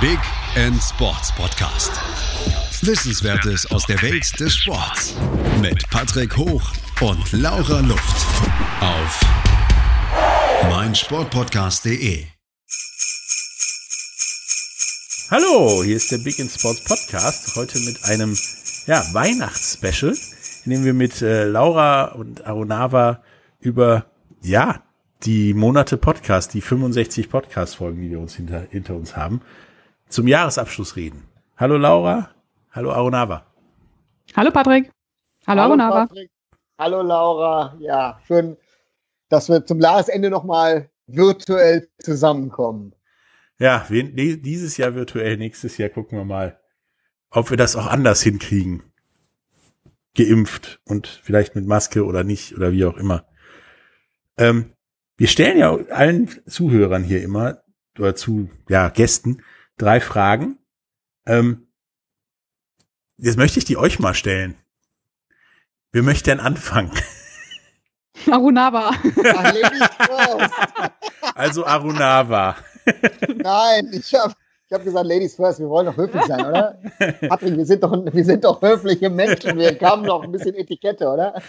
Big End Sports Podcast. Wissenswertes aus der Welt des Sports mit Patrick Hoch und Laura Luft auf meinsportpodcast.de. Hallo, hier ist der Big End Sports Podcast. Heute mit einem ja, Weihnachtsspecial, in dem wir mit äh, Laura und Arunava über ja, die Monate Podcast, die 65 Podcast-Folgen, die wir uns hinter, hinter uns haben, zum Jahresabschluss reden. Hallo Laura, hallo Arunava. Hallo Patrick. Hallo, hallo Arunava. Patrick. Hallo Laura. Ja, schön, dass wir zum Jahresende nochmal virtuell zusammenkommen. Ja, dieses Jahr virtuell, nächstes Jahr gucken wir mal, ob wir das auch anders hinkriegen. Geimpft und vielleicht mit Maske oder nicht oder wie auch immer. Ähm, wir stellen ja allen Zuhörern hier immer oder zu ja, Gästen drei Fragen. Ähm, jetzt möchte ich die euch mal stellen. Wer möchte denn anfangen? Arunava. also Arunava. Nein, ich habe ich hab gesagt, Ladies first, wir wollen doch höflich sein, oder? Patrick, wir sind doch, wir sind doch höfliche Menschen, wir kamen doch ein bisschen Etikette, oder?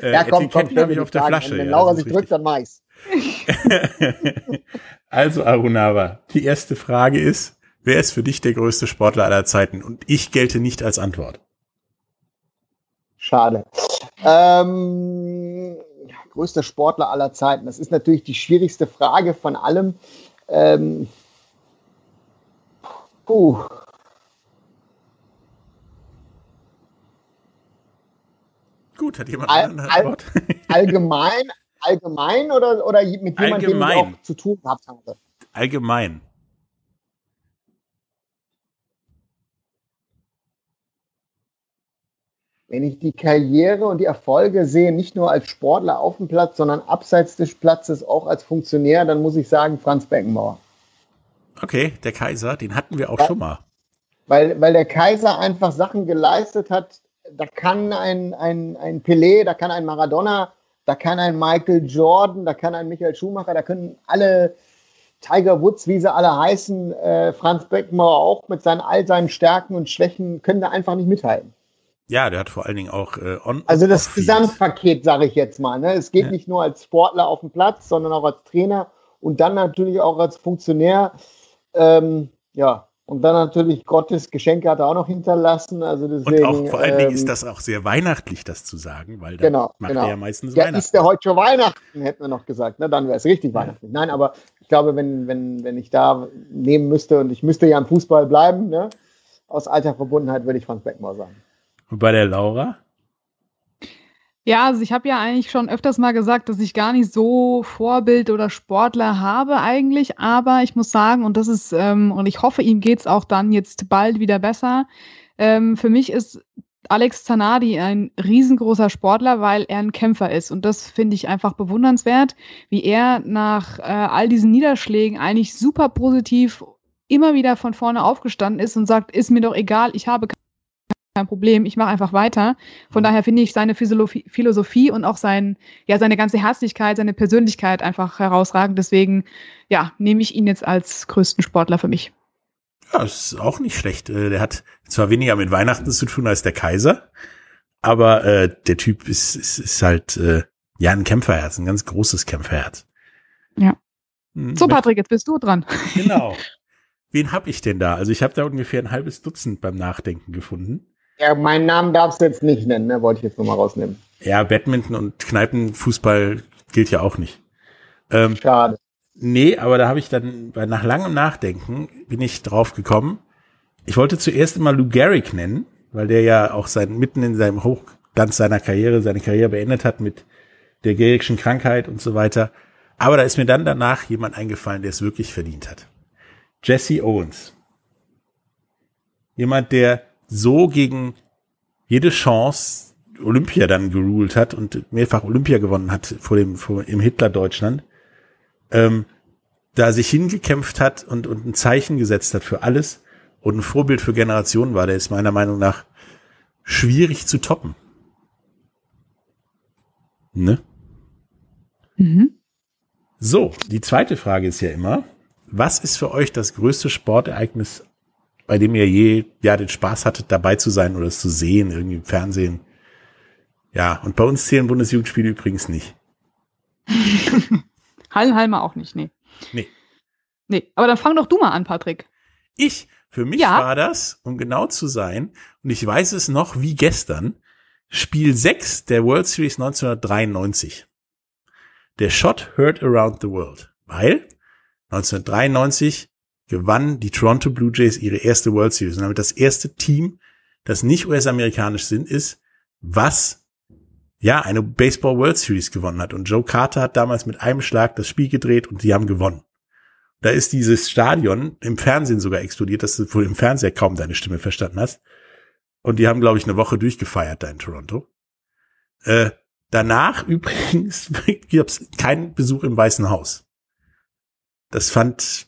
Äh, ja, komm, Etikette, komm, ich, auf der Flasche. Wenn ja, Laura sich drückt, dann Mais. also, Arunava, die erste Frage ist, wer ist für dich der größte Sportler aller Zeiten? Und ich gelte nicht als Antwort. Schade. Ähm, größter Sportler aller Zeiten. Das ist natürlich die schwierigste Frage von allem. Ähm, puh. Gut, hat jemand eine all, Antwort? allgemein, allgemein oder, oder mit jemandem, den ich auch zu tun gehabt habe? Allgemein. Wenn ich die Karriere und die Erfolge sehe, nicht nur als Sportler auf dem Platz, sondern abseits des Platzes auch als Funktionär, dann muss ich sagen Franz Beckenbauer. Okay, der Kaiser, den hatten wir auch ja, schon mal. Weil, weil der Kaiser einfach Sachen geleistet hat, da kann ein, ein, ein Pelé, da kann ein Maradona, da kann ein Michael Jordan, da kann ein Michael Schumacher, da können alle Tiger Woods, wie sie alle heißen, äh, Franz Beckenbauer auch mit seinen, all seinen Stärken und Schwächen, können da einfach nicht mithalten. Ja, der hat vor allen Dingen auch äh, on. Also das Gesamtpaket, sage ich jetzt mal. Ne? Es geht ja. nicht nur als Sportler auf dem Platz, sondern auch als Trainer und dann natürlich auch als Funktionär. Ähm, ja, und dann natürlich Gottes Geschenke hat er auch noch hinterlassen. Also deswegen, und auch vor allen ähm, Dingen ist das auch sehr weihnachtlich, das zu sagen, weil da genau, macht genau. er ja meistens ja, Weihnachten. ist der heute schon Weihnachten, hätten wir noch gesagt. Ne? Dann wäre es richtig ja. weihnachtlich. Nein, aber ich glaube, wenn, wenn, wenn ich da nehmen müsste und ich müsste ja im Fußball bleiben, ne? aus alter Verbundenheit würde ich Franz Beckmauer sagen. Und bei der Laura? Ja, also ich habe ja eigentlich schon öfters mal gesagt, dass ich gar nicht so Vorbild oder Sportler habe eigentlich, aber ich muss sagen, und das ist, ähm, und ich hoffe, ihm geht's auch dann jetzt bald wieder besser. Ähm, für mich ist Alex Zanardi ein riesengroßer Sportler, weil er ein Kämpfer ist. Und das finde ich einfach bewundernswert, wie er nach äh, all diesen Niederschlägen eigentlich super positiv immer wieder von vorne aufgestanden ist und sagt, ist mir doch egal, ich habe kein Problem, ich mache einfach weiter. Von mhm. daher finde ich seine Philosophie und auch sein, ja, seine ganze Herzlichkeit, seine Persönlichkeit einfach herausragend. Deswegen, ja, nehme ich ihn jetzt als größten Sportler für mich. Ja, das ist auch nicht schlecht. Äh, der hat zwar weniger mit Weihnachten zu tun als der Kaiser, aber äh, der Typ ist, ist, ist halt äh, ja ein Kämpferherz, ein ganz großes Kämpferherz. Ja. Hm, so, Patrick, jetzt bist du dran. Genau. Wen hab ich denn da? Also ich habe da ungefähr ein halbes Dutzend beim Nachdenken gefunden. Ja, meinen Namen darfst du jetzt nicht nennen, ne? wollte ich jetzt nochmal rausnehmen. Ja, Badminton und Kneipenfußball gilt ja auch nicht. Ähm, Schade. Nee, aber da habe ich dann, nach langem Nachdenken, bin ich drauf gekommen. Ich wollte zuerst immer Lou Gehrig nennen, weil der ja auch sein, mitten in seinem Hochglanz seiner Karriere, seine Karriere beendet hat mit der Gehrigschen Krankheit und so weiter. Aber da ist mir dann danach jemand eingefallen, der es wirklich verdient hat. Jesse Owens. Jemand, der so gegen jede Chance Olympia dann geruled hat und mehrfach Olympia gewonnen hat vor dem vor, im Hitler-Deutschland, ähm, da sich hingekämpft hat und, und ein Zeichen gesetzt hat für alles und ein Vorbild für Generationen war, der ist meiner Meinung nach schwierig zu toppen. Ne? Mhm. So, die zweite Frage ist ja immer, was ist für euch das größte Sportereignis bei dem ihr je ja den Spaß hattet, dabei zu sein oder es zu sehen, irgendwie im Fernsehen. Ja, und bei uns zählen Bundesjugendspiele übrigens nicht. Hallenhalmer auch nicht, nee. Nee. Nee, aber dann fang doch du mal an, Patrick. Ich, für mich Ja. war das, um genau zu sein, und ich weiß es noch wie gestern, Spiel 6 der World Series 1993. Der Shot heard around the world. Weil 1993 gewannen die Toronto Blue Jays ihre erste World Series und damit das erste Team, das nicht US-amerikanisch sind, ist, was ja eine Baseball World Series gewonnen hat. Und Joe Carter hat damals mit einem Schlag das Spiel gedreht und sie haben gewonnen. Da ist dieses Stadion im Fernsehen sogar explodiert, dass du wohl im Fernseher kaum deine Stimme verstanden hast. Und die haben, glaube ich, eine Woche durchgefeiert da in Toronto. Äh, danach übrigens gab es keinen Besuch im Weißen Haus. Das fand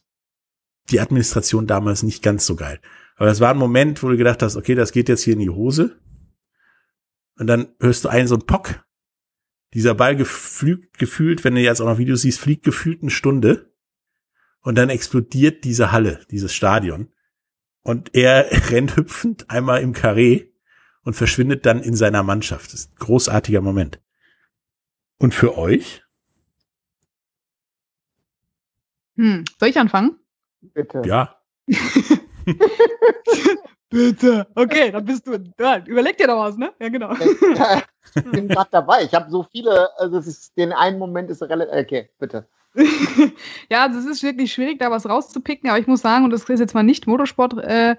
die Administration damals nicht ganz so geil. Aber das war ein Moment, wo du gedacht hast, okay, das geht jetzt hier in die Hose. Und dann hörst du einen so einen Pock. Dieser Ball geflügt, gefühlt, wenn du jetzt auch noch Videos siehst, fliegt gefühlt eine Stunde. Und dann explodiert diese Halle, dieses Stadion. Und er rennt hüpfend einmal im Karree und verschwindet dann in seiner Mannschaft. Das ist ein großartiger Moment. Und für euch? Hm. Soll ich anfangen? Bitte. Ja. Bitte. Okay, dann bist du. Ja, überleg dir doch was, ne? Ja, genau. ich bin gerade dabei. Ich habe so viele, also es ist, den einen Moment ist relativ. Okay, bitte. ja, also es ist wirklich schwierig, da was rauszupicken, aber ich muss sagen, und das ist jetzt mal nicht Motorsport äh,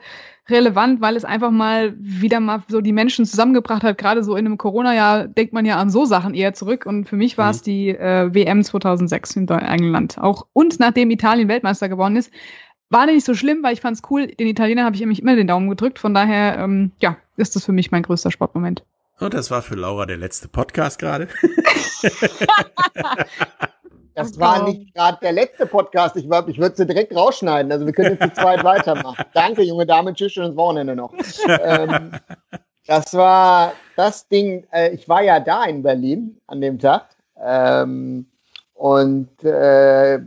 relevant, weil es einfach mal wieder mal so die Menschen zusammengebracht hat. Gerade so in einem Corona-Jahr denkt man ja an so Sachen eher zurück. Und für mich war es Mhm. die äh, WM 2006 in England. Auch und nachdem Italien Weltmeister geworden ist, war nicht so schlimm, weil ich fand es cool. Den Italienern habe ich nämlich immer den Daumen gedrückt. Von daher, ähm, ja, ist das für mich mein größter Sportmoment. Und das war für Laura der letzte Podcast gerade. Das war nicht gerade der letzte Podcast. Ich, war- ich würde sie direkt rausschneiden. Also wir können jetzt zu zweit weitermachen. Danke, junge Dame. Tschüss, schönes Wochenende noch. ähm, das war das Ding. Äh, ich war ja da in Berlin an dem Tag. Ähm, und äh,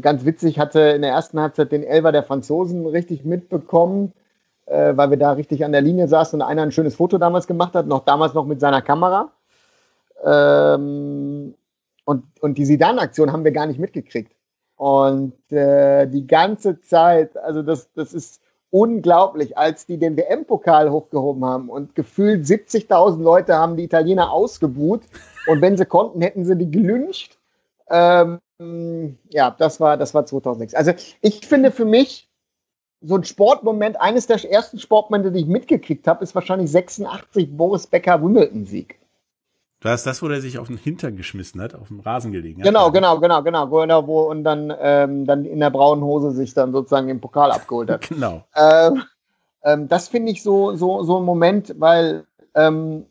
ganz witzig, hatte in der ersten Halbzeit den Elfer der Franzosen richtig mitbekommen, äh, weil wir da richtig an der Linie saßen und einer ein schönes Foto damals gemacht hat, noch damals noch mit seiner Kamera. Ähm, und, und die Sidan-Aktion haben wir gar nicht mitgekriegt. Und äh, die ganze Zeit, also das, das ist unglaublich, als die den WM-Pokal hochgehoben haben und gefühlt 70.000 Leute haben die Italiener ausgebuht und wenn sie konnten, hätten sie die gelüncht. Ähm, ja, das war, das war 2006. Also ich finde für mich so ein Sportmoment, eines der ersten Sportmomente, die ich mitgekriegt habe, ist wahrscheinlich 86 Boris Becker Wimbledon-Sieg. Du hast das, wo der sich auf den Hintern geschmissen hat, auf dem Rasen gelegen hat. Genau, genau, genau, genau, wo und dann, ähm, dann in der braunen Hose sich dann sozusagen den Pokal abgeholt hat. Genau. ähm, ähm, das finde ich so, so, so ein Moment, weil ähm,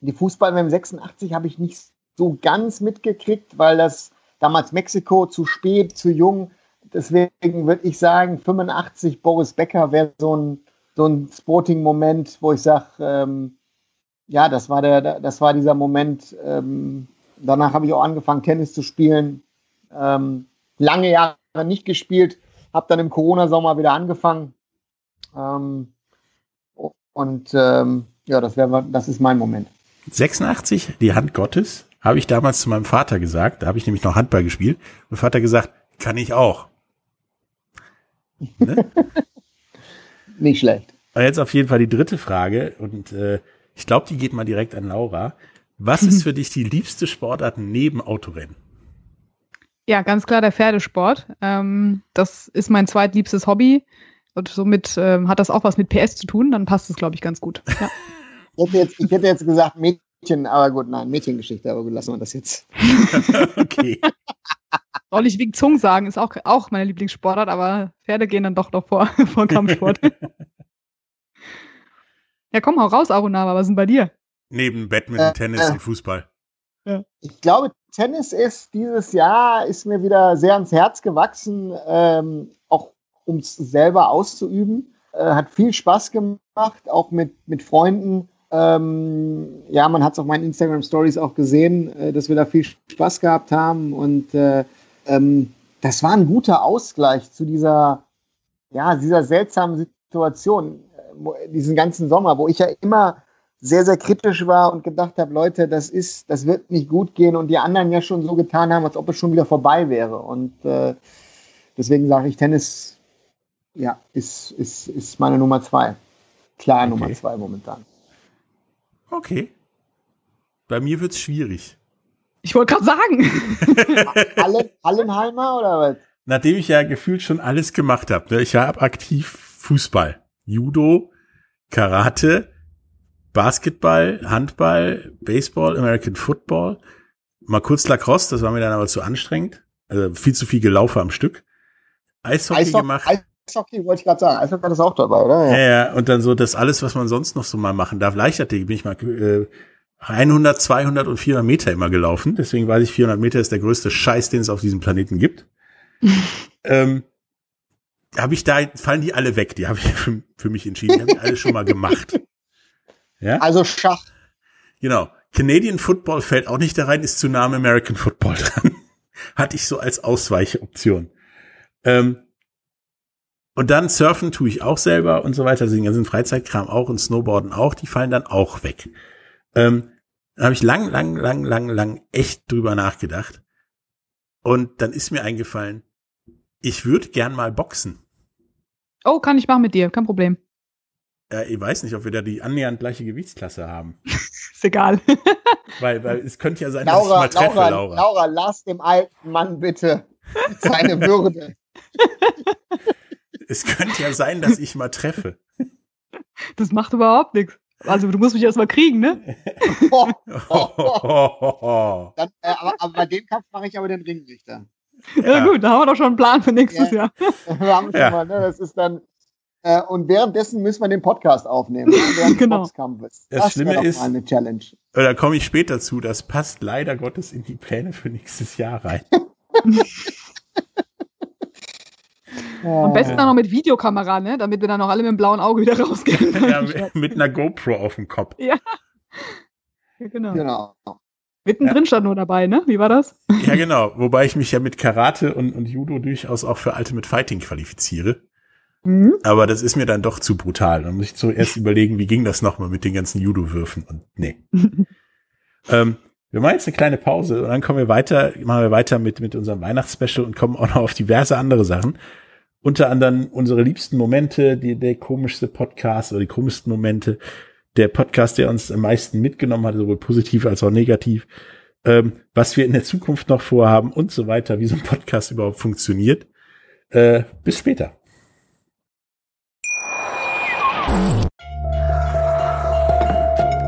die Fußball-WM 86 habe ich nicht so ganz mitgekriegt, weil das damals Mexiko zu spät, zu jung. Deswegen würde ich sagen, 85 Boris Becker wäre so ein, so ein Sporting-Moment, wo ich sage, ähm, ja, das war, der, das war dieser Moment. Ähm, danach habe ich auch angefangen, Tennis zu spielen. Ähm, lange Jahre nicht gespielt, habe dann im Corona-Sommer wieder angefangen. Ähm, und ähm, ja, das, wär, das ist mein Moment. 86, die Hand Gottes, habe ich damals zu meinem Vater gesagt. Da habe ich nämlich noch Handball gespielt. Mein Vater gesagt, kann ich auch. Ne? Nicht schlecht. Und jetzt auf jeden Fall die dritte Frage. Und äh, ich glaube, die geht mal direkt an Laura. Was ist für dich die liebste Sportart neben Autorennen? Ja, ganz klar der Pferdesport. Ähm, das ist mein zweitliebstes Hobby. Und somit ähm, hat das auch was mit PS zu tun. Dann passt es, glaube ich, ganz gut. Ja. Ich hätte, jetzt, ich hätte jetzt gesagt Mädchen, aber gut, nein, Mädchengeschichte, aber gut, lassen wir das jetzt. Okay. Soll ich Wing Zung sagen, ist auch, auch meine Lieblingssportart, aber Pferde gehen dann doch noch vor, vor Kampfsport. ja, komm, hau raus, Arunava, was ist denn bei dir? Neben Badminton, Äh, Tennis äh. und Fußball. Ich glaube, Tennis ist dieses Jahr ist mir wieder sehr ans Herz gewachsen, ähm, auch um es selber auszuüben. Äh, hat viel Spaß gemacht, auch mit, mit Freunden. Ähm, ja, man hat es auf meinen Instagram Stories auch gesehen, äh, dass wir da viel Spaß gehabt haben und äh, ähm, das war ein guter Ausgleich zu dieser, ja, dieser seltsamen Situation, diesen ganzen Sommer, wo ich ja immer sehr, sehr kritisch war und gedacht habe, Leute, das ist, das wird nicht gut gehen und die anderen ja schon so getan haben, als ob es schon wieder vorbei wäre. Und äh, deswegen sage ich, Tennis, ja, ist, ist, ist meine Nummer zwei. Klar okay. Nummer zwei momentan. Okay. Bei mir wird es schwierig. Ich wollte gerade sagen. Allen, Allenheimer oder was? Nachdem ich ja gefühlt schon alles gemacht habe. Ne? Ich habe aktiv Fußball, Judo, Karate, Basketball, Handball, Baseball, American Football, mal kurz Lacrosse, das war mir dann aber zu anstrengend. Also viel zu viel gelaufen am Stück. Eishockey, Eishockey gemacht. Eishockey wollte ich gerade sagen. Eishockey ist auch dabei, oder? Ja. ja, ja, und dann so das alles, was man sonst noch so mal machen darf. Leichtathletik bin ich mal äh, 100, 200 und 400 Meter immer gelaufen. Deswegen weiß ich, 400 Meter ist der größte Scheiß, den es auf diesem Planeten gibt. ähm, habe ich da, fallen die alle weg. Die habe ich für, für mich entschieden. Die habe ich alle schon mal gemacht. Ja? Also Schach. Genau. Canadian Football fällt auch nicht da rein, ist zu nah am American Football dran. Hatte ich so als Ausweichoption. Ähm, und dann Surfen tue ich auch selber und so weiter. Also den ganzen Freizeitkram auch und Snowboarden auch, die fallen dann auch weg. Ähm, da habe ich lang, lang, lang, lang, lang echt drüber nachgedacht. Und dann ist mir eingefallen, ich würde gern mal boxen. Oh, kann ich machen mit dir, kein Problem. Äh, ich weiß nicht, ob wir da die annähernd gleiche Gewichtsklasse haben. ist egal. weil, weil es könnte ja sein, Laura, dass ich mal treffe, Laura. Laura. Laura, lass dem alten Mann bitte seine Würde. es könnte ja sein, dass ich mal treffe. Das macht überhaupt nichts. Also du musst mich erst mal kriegen, ne? Oh, oh, oh, Dann, äh, aber, aber, bei dem Kampf mache ich aber den Ringrichter. Ja, ja, gut, da haben wir doch schon einen Plan für nächstes ja. Jahr. Wir haben schon ja. mal, ne? Das ist dann. Äh, und währenddessen müssen wir den Podcast aufnehmen. Ne? Während genau. Boxkampfes. Das, das Schlimme ist, eine Challenge. Da komme ich später zu. Das passt leider Gottes in die Pläne für nächstes Jahr rein. Am besten dann noch mit Videokamera, ne? Damit wir dann noch alle mit dem blauen Auge wieder rausgehen. ja, mit, mit, einer GoPro auf dem Kopf. Ja. ja genau. genau. Mittendrin ja. stand nur dabei, ne? Wie war das? Ja, genau. Wobei ich mich ja mit Karate und, und Judo durchaus auch für Ultimate Fighting qualifiziere. Mhm. Aber das ist mir dann doch zu brutal. Dann muss ich zuerst überlegen, wie ging das nochmal mit den ganzen Judo-Würfen und nee. ähm, wir machen jetzt eine kleine Pause und dann kommen wir weiter, machen wir weiter mit, mit unserem Weihnachtsspecial und kommen auch noch auf diverse andere Sachen. Unter anderem unsere liebsten Momente, die, der komischste Podcast oder die komischsten Momente, der Podcast, der uns am meisten mitgenommen hat, sowohl positiv als auch negativ, ähm, was wir in der Zukunft noch vorhaben und so weiter, wie so ein Podcast überhaupt funktioniert. Äh, bis später.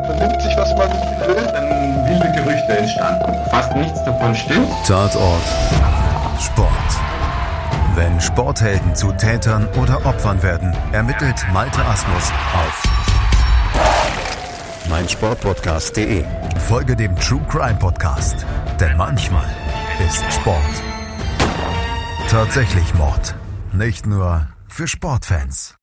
Vernimmt sich, was man will, dann wilde Gerüchte entstanden. Fast nichts davon stimmt. Tatort. Sport. Wenn Sporthelden zu Tätern oder Opfern werden, ermittelt Malte Asmus auf meinsportpodcast.de. Folge dem True Crime Podcast, denn manchmal ist Sport tatsächlich Mord. Nicht nur für Sportfans.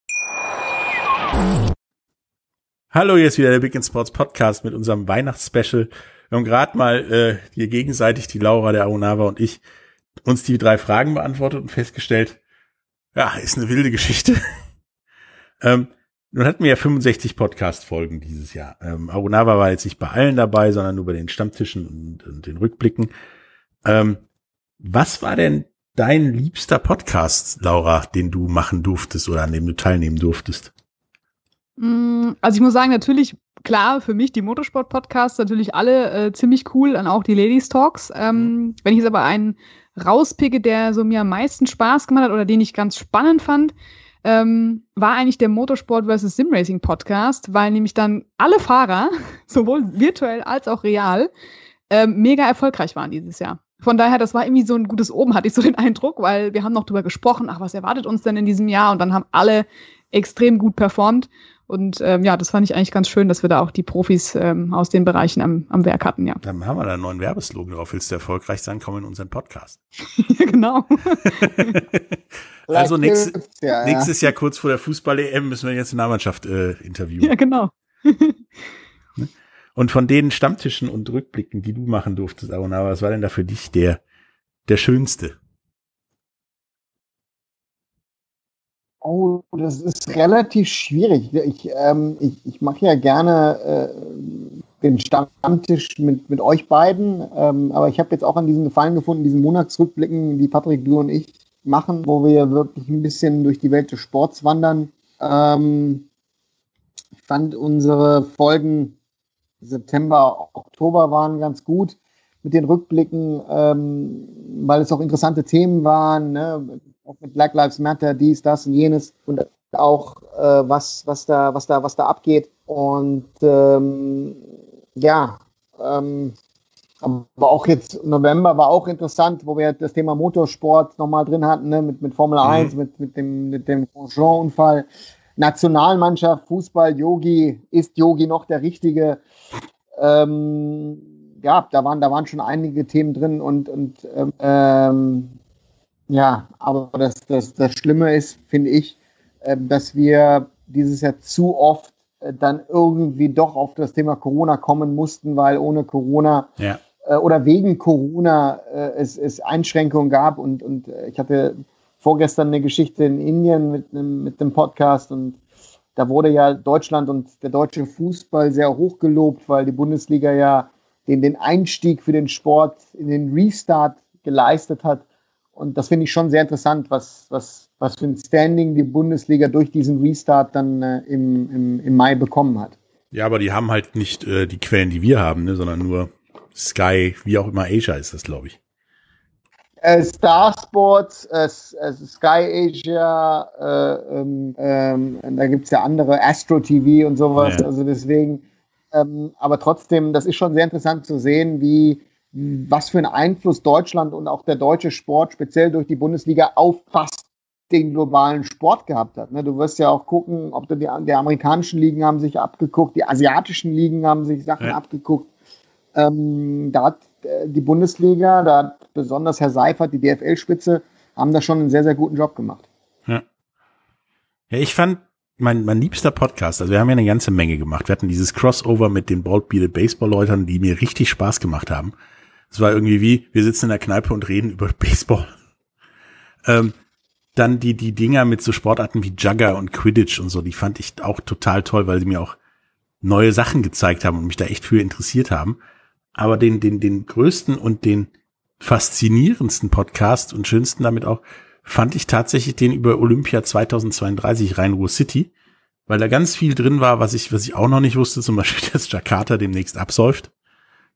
Hallo, hier ist wieder der Big in Sports Podcast mit unserem Weihnachtsspecial. Wir haben gerade mal äh, hier gegenseitig, die Laura, der Aonava und ich, uns die drei Fragen beantwortet und festgestellt, ja, ist eine wilde Geschichte. ähm, nun hatten wir ja 65 Podcast-Folgen dieses Jahr. Ähm, Arunava war jetzt nicht bei allen dabei, sondern nur bei den Stammtischen und, und den Rückblicken. Ähm, was war denn dein liebster Podcast, Laura, den du machen durftest oder an dem du teilnehmen durftest? Mm, also ich muss sagen, natürlich, klar, für mich die Motorsport-Podcasts natürlich alle äh, ziemlich cool und auch die Ladies Talks. Ähm, mhm. Wenn ich jetzt aber einen rauspicke, der so mir am meisten Spaß gemacht hat oder den ich ganz spannend fand, ähm, war eigentlich der Motorsport vs. Simracing Podcast, weil nämlich dann alle Fahrer, sowohl virtuell als auch real, ähm, mega erfolgreich waren dieses Jahr. Von daher, das war irgendwie so ein gutes Oben, hatte ich so den Eindruck, weil wir haben noch drüber gesprochen, ach, was erwartet uns denn in diesem Jahr? Und dann haben alle extrem gut performt. Und ähm, ja, das fand ich eigentlich ganz schön, dass wir da auch die Profis ähm, aus den Bereichen am, am Werk hatten, ja. Dann haben wir da einen neuen Werbeslogan drauf. Willst du erfolgreich sein, komm in unseren Podcast. ja, genau. also nächstes, ja, ja. nächstes Jahr kurz vor der Fußball-EM müssen wir jetzt eine Nahmannschaft äh, interviewen. Ja, genau. und von den Stammtischen und Rückblicken, die du machen durftest, Aruna, was war denn da für dich der, der schönste? Oh, das ist relativ schwierig. Ich, ähm, ich, ich mache ja gerne äh, den Stammtisch mit, mit euch beiden, ähm, aber ich habe jetzt auch an diesen Gefallen gefunden, diesen Monatsrückblicken, die Patrick, du und ich machen, wo wir wirklich ein bisschen durch die Welt des Sports wandern. Ähm, ich fand unsere Folgen September, Oktober waren ganz gut mit den Rückblicken, ähm, weil es auch interessante Themen waren. Ne? Auch mit Black Lives Matter, dies, das und jenes und auch äh, was, was da, was da, was da abgeht. Und ähm, ja, ähm, aber auch jetzt November war auch interessant, wo wir das Thema Motorsport nochmal drin hatten, ne? mit, mit Formel mhm. 1, mit, mit dem, mit dem Grosjean-Unfall. Nationalmannschaft, Fußball, Yogi, ist Yogi noch der Richtige? Ähm, ja, da waren, da waren schon einige Themen drin und, und ähm, ja, aber das, das, das Schlimme ist, finde ich, äh, dass wir dieses Jahr zu oft äh, dann irgendwie doch auf das Thema Corona kommen mussten, weil ohne Corona ja. äh, oder wegen Corona äh, es, es Einschränkungen gab. Und, und ich hatte vorgestern eine Geschichte in Indien mit einem, mit einem Podcast und da wurde ja Deutschland und der deutsche Fußball sehr hoch gelobt, weil die Bundesliga ja den, den Einstieg für den Sport in den Restart geleistet hat. Und das finde ich schon sehr interessant, was, was, was für ein Standing die Bundesliga durch diesen Restart dann äh, im, im, im Mai bekommen hat. Ja, aber die haben halt nicht äh, die Quellen, die wir haben, ne, sondern nur Sky, wie auch immer Asia ist das, glaube ich. Äh, Star Sports, äh, äh Sky Asia, äh, ähm, ähm, da gibt's ja andere, Astro TV und sowas. Ja. Also deswegen, ähm, aber trotzdem, das ist schon sehr interessant zu sehen, wie, was für einen Einfluss Deutschland und auch der deutsche Sport speziell durch die Bundesliga auf fast den globalen Sport gehabt hat. Ne? Du wirst ja auch gucken, ob du die, die amerikanischen Ligen haben sich abgeguckt, die asiatischen Ligen haben sich Sachen ja. abgeguckt. Ähm, da hat äh, die Bundesliga, da hat besonders Herr Seifert, die DFL-Spitze, haben da schon einen sehr, sehr guten Job gemacht. Ja. Ja, ich fand mein, mein liebster Podcast, also wir haben ja eine ganze Menge gemacht. Wir hatten dieses Crossover mit den Bald Baseball-Leutern, die mir richtig Spaß gemacht haben. Es war irgendwie wie, wir sitzen in der Kneipe und reden über Baseball. Ähm, dann die, die Dinger mit so Sportarten wie Jugger und Quidditch und so, die fand ich auch total toll, weil sie mir auch neue Sachen gezeigt haben und mich da echt für interessiert haben. Aber den, den, den größten und den faszinierendsten Podcast und schönsten damit auch fand ich tatsächlich den über Olympia 2032 Rhein-Ruhr City, weil da ganz viel drin war, was ich, was ich auch noch nicht wusste, zum Beispiel, dass Jakarta demnächst absäuft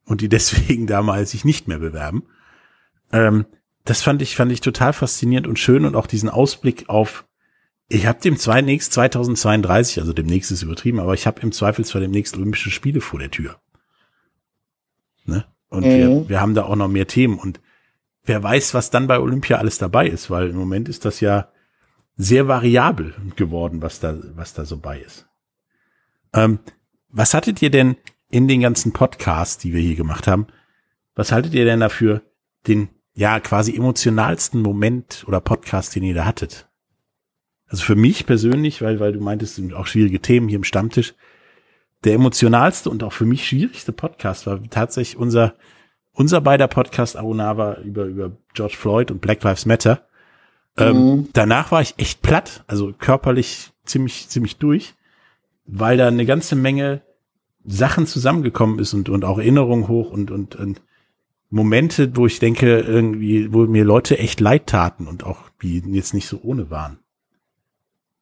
und die deswegen damals sich nicht mehr bewerben. Ähm, das fand ich, fand ich total faszinierend und schön und auch diesen Ausblick auf, ich habe dem demnächst 2032, also demnächst ist übertrieben, aber ich habe im Zweifelsfall demnächst Olympische Spiele vor der Tür. Ne? Und mhm. wir, wir haben da auch noch mehr Themen und wer weiß, was dann bei Olympia alles dabei ist, weil im Moment ist das ja sehr variabel geworden, was da, was da so bei ist. Ähm, was hattet ihr denn in den ganzen Podcasts, die wir hier gemacht haben, was haltet ihr denn dafür den, ja, quasi emotionalsten Moment oder Podcast, den ihr da hattet? Also für mich persönlich, weil, weil du meintest, sind auch schwierige Themen hier im Stammtisch, der emotionalste und auch für mich schwierigste Podcast war tatsächlich unser, unser beider Podcast Arunava über, über George Floyd und Black Lives Matter. Ähm, mhm. Danach war ich echt platt, also körperlich ziemlich, ziemlich durch, weil da eine ganze Menge Sachen zusammengekommen ist und, und auch Erinnerungen hoch und, und, und Momente, wo ich denke, irgendwie, wo mir Leute echt leid taten und auch die jetzt nicht so ohne waren.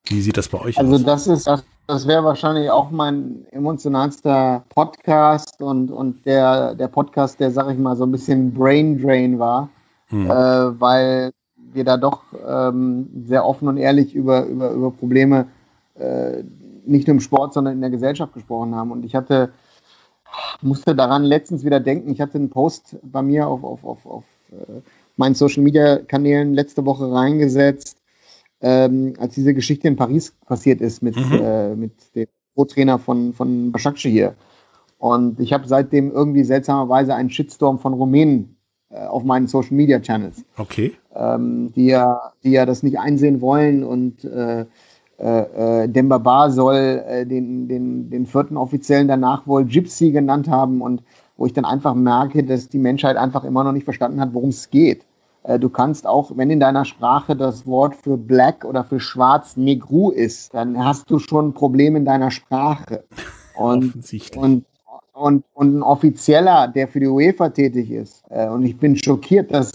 Wie sieht das bei euch also aus? Also das ist, das, das wäre wahrscheinlich auch mein emotionalster Podcast und, und der, der Podcast, der, sag ich mal, so ein bisschen Brain Drain war, hm. äh, weil wir da doch ähm, sehr offen und ehrlich über, über, über Probleme äh, nicht nur im Sport, sondern in der Gesellschaft gesprochen haben. Und ich hatte, musste daran letztens wieder denken, ich hatte einen Post bei mir auf, auf, auf, auf äh, meinen Social Media Kanälen letzte Woche reingesetzt, ähm, als diese Geschichte in Paris passiert ist mit, mhm. äh, mit dem Co-Trainer von, von Başakşehir hier. Und ich habe seitdem irgendwie seltsamerweise einen Shitstorm von Rumänen äh, auf meinen Social Media Channels. Okay. Ähm, die ja, die ja das nicht einsehen wollen und äh, äh, äh, Demba Ba soll äh, den, den, den vierten Offiziellen danach wohl Gypsy genannt haben und wo ich dann einfach merke, dass die Menschheit einfach immer noch nicht verstanden hat, worum es geht. Äh, du kannst auch, wenn in deiner Sprache das Wort für black oder für schwarz Negru ist, dann hast du schon ein Problem in deiner Sprache. Und, und, und, und ein Offizieller, der für die UEFA tätig ist, äh, und ich bin schockiert, dass,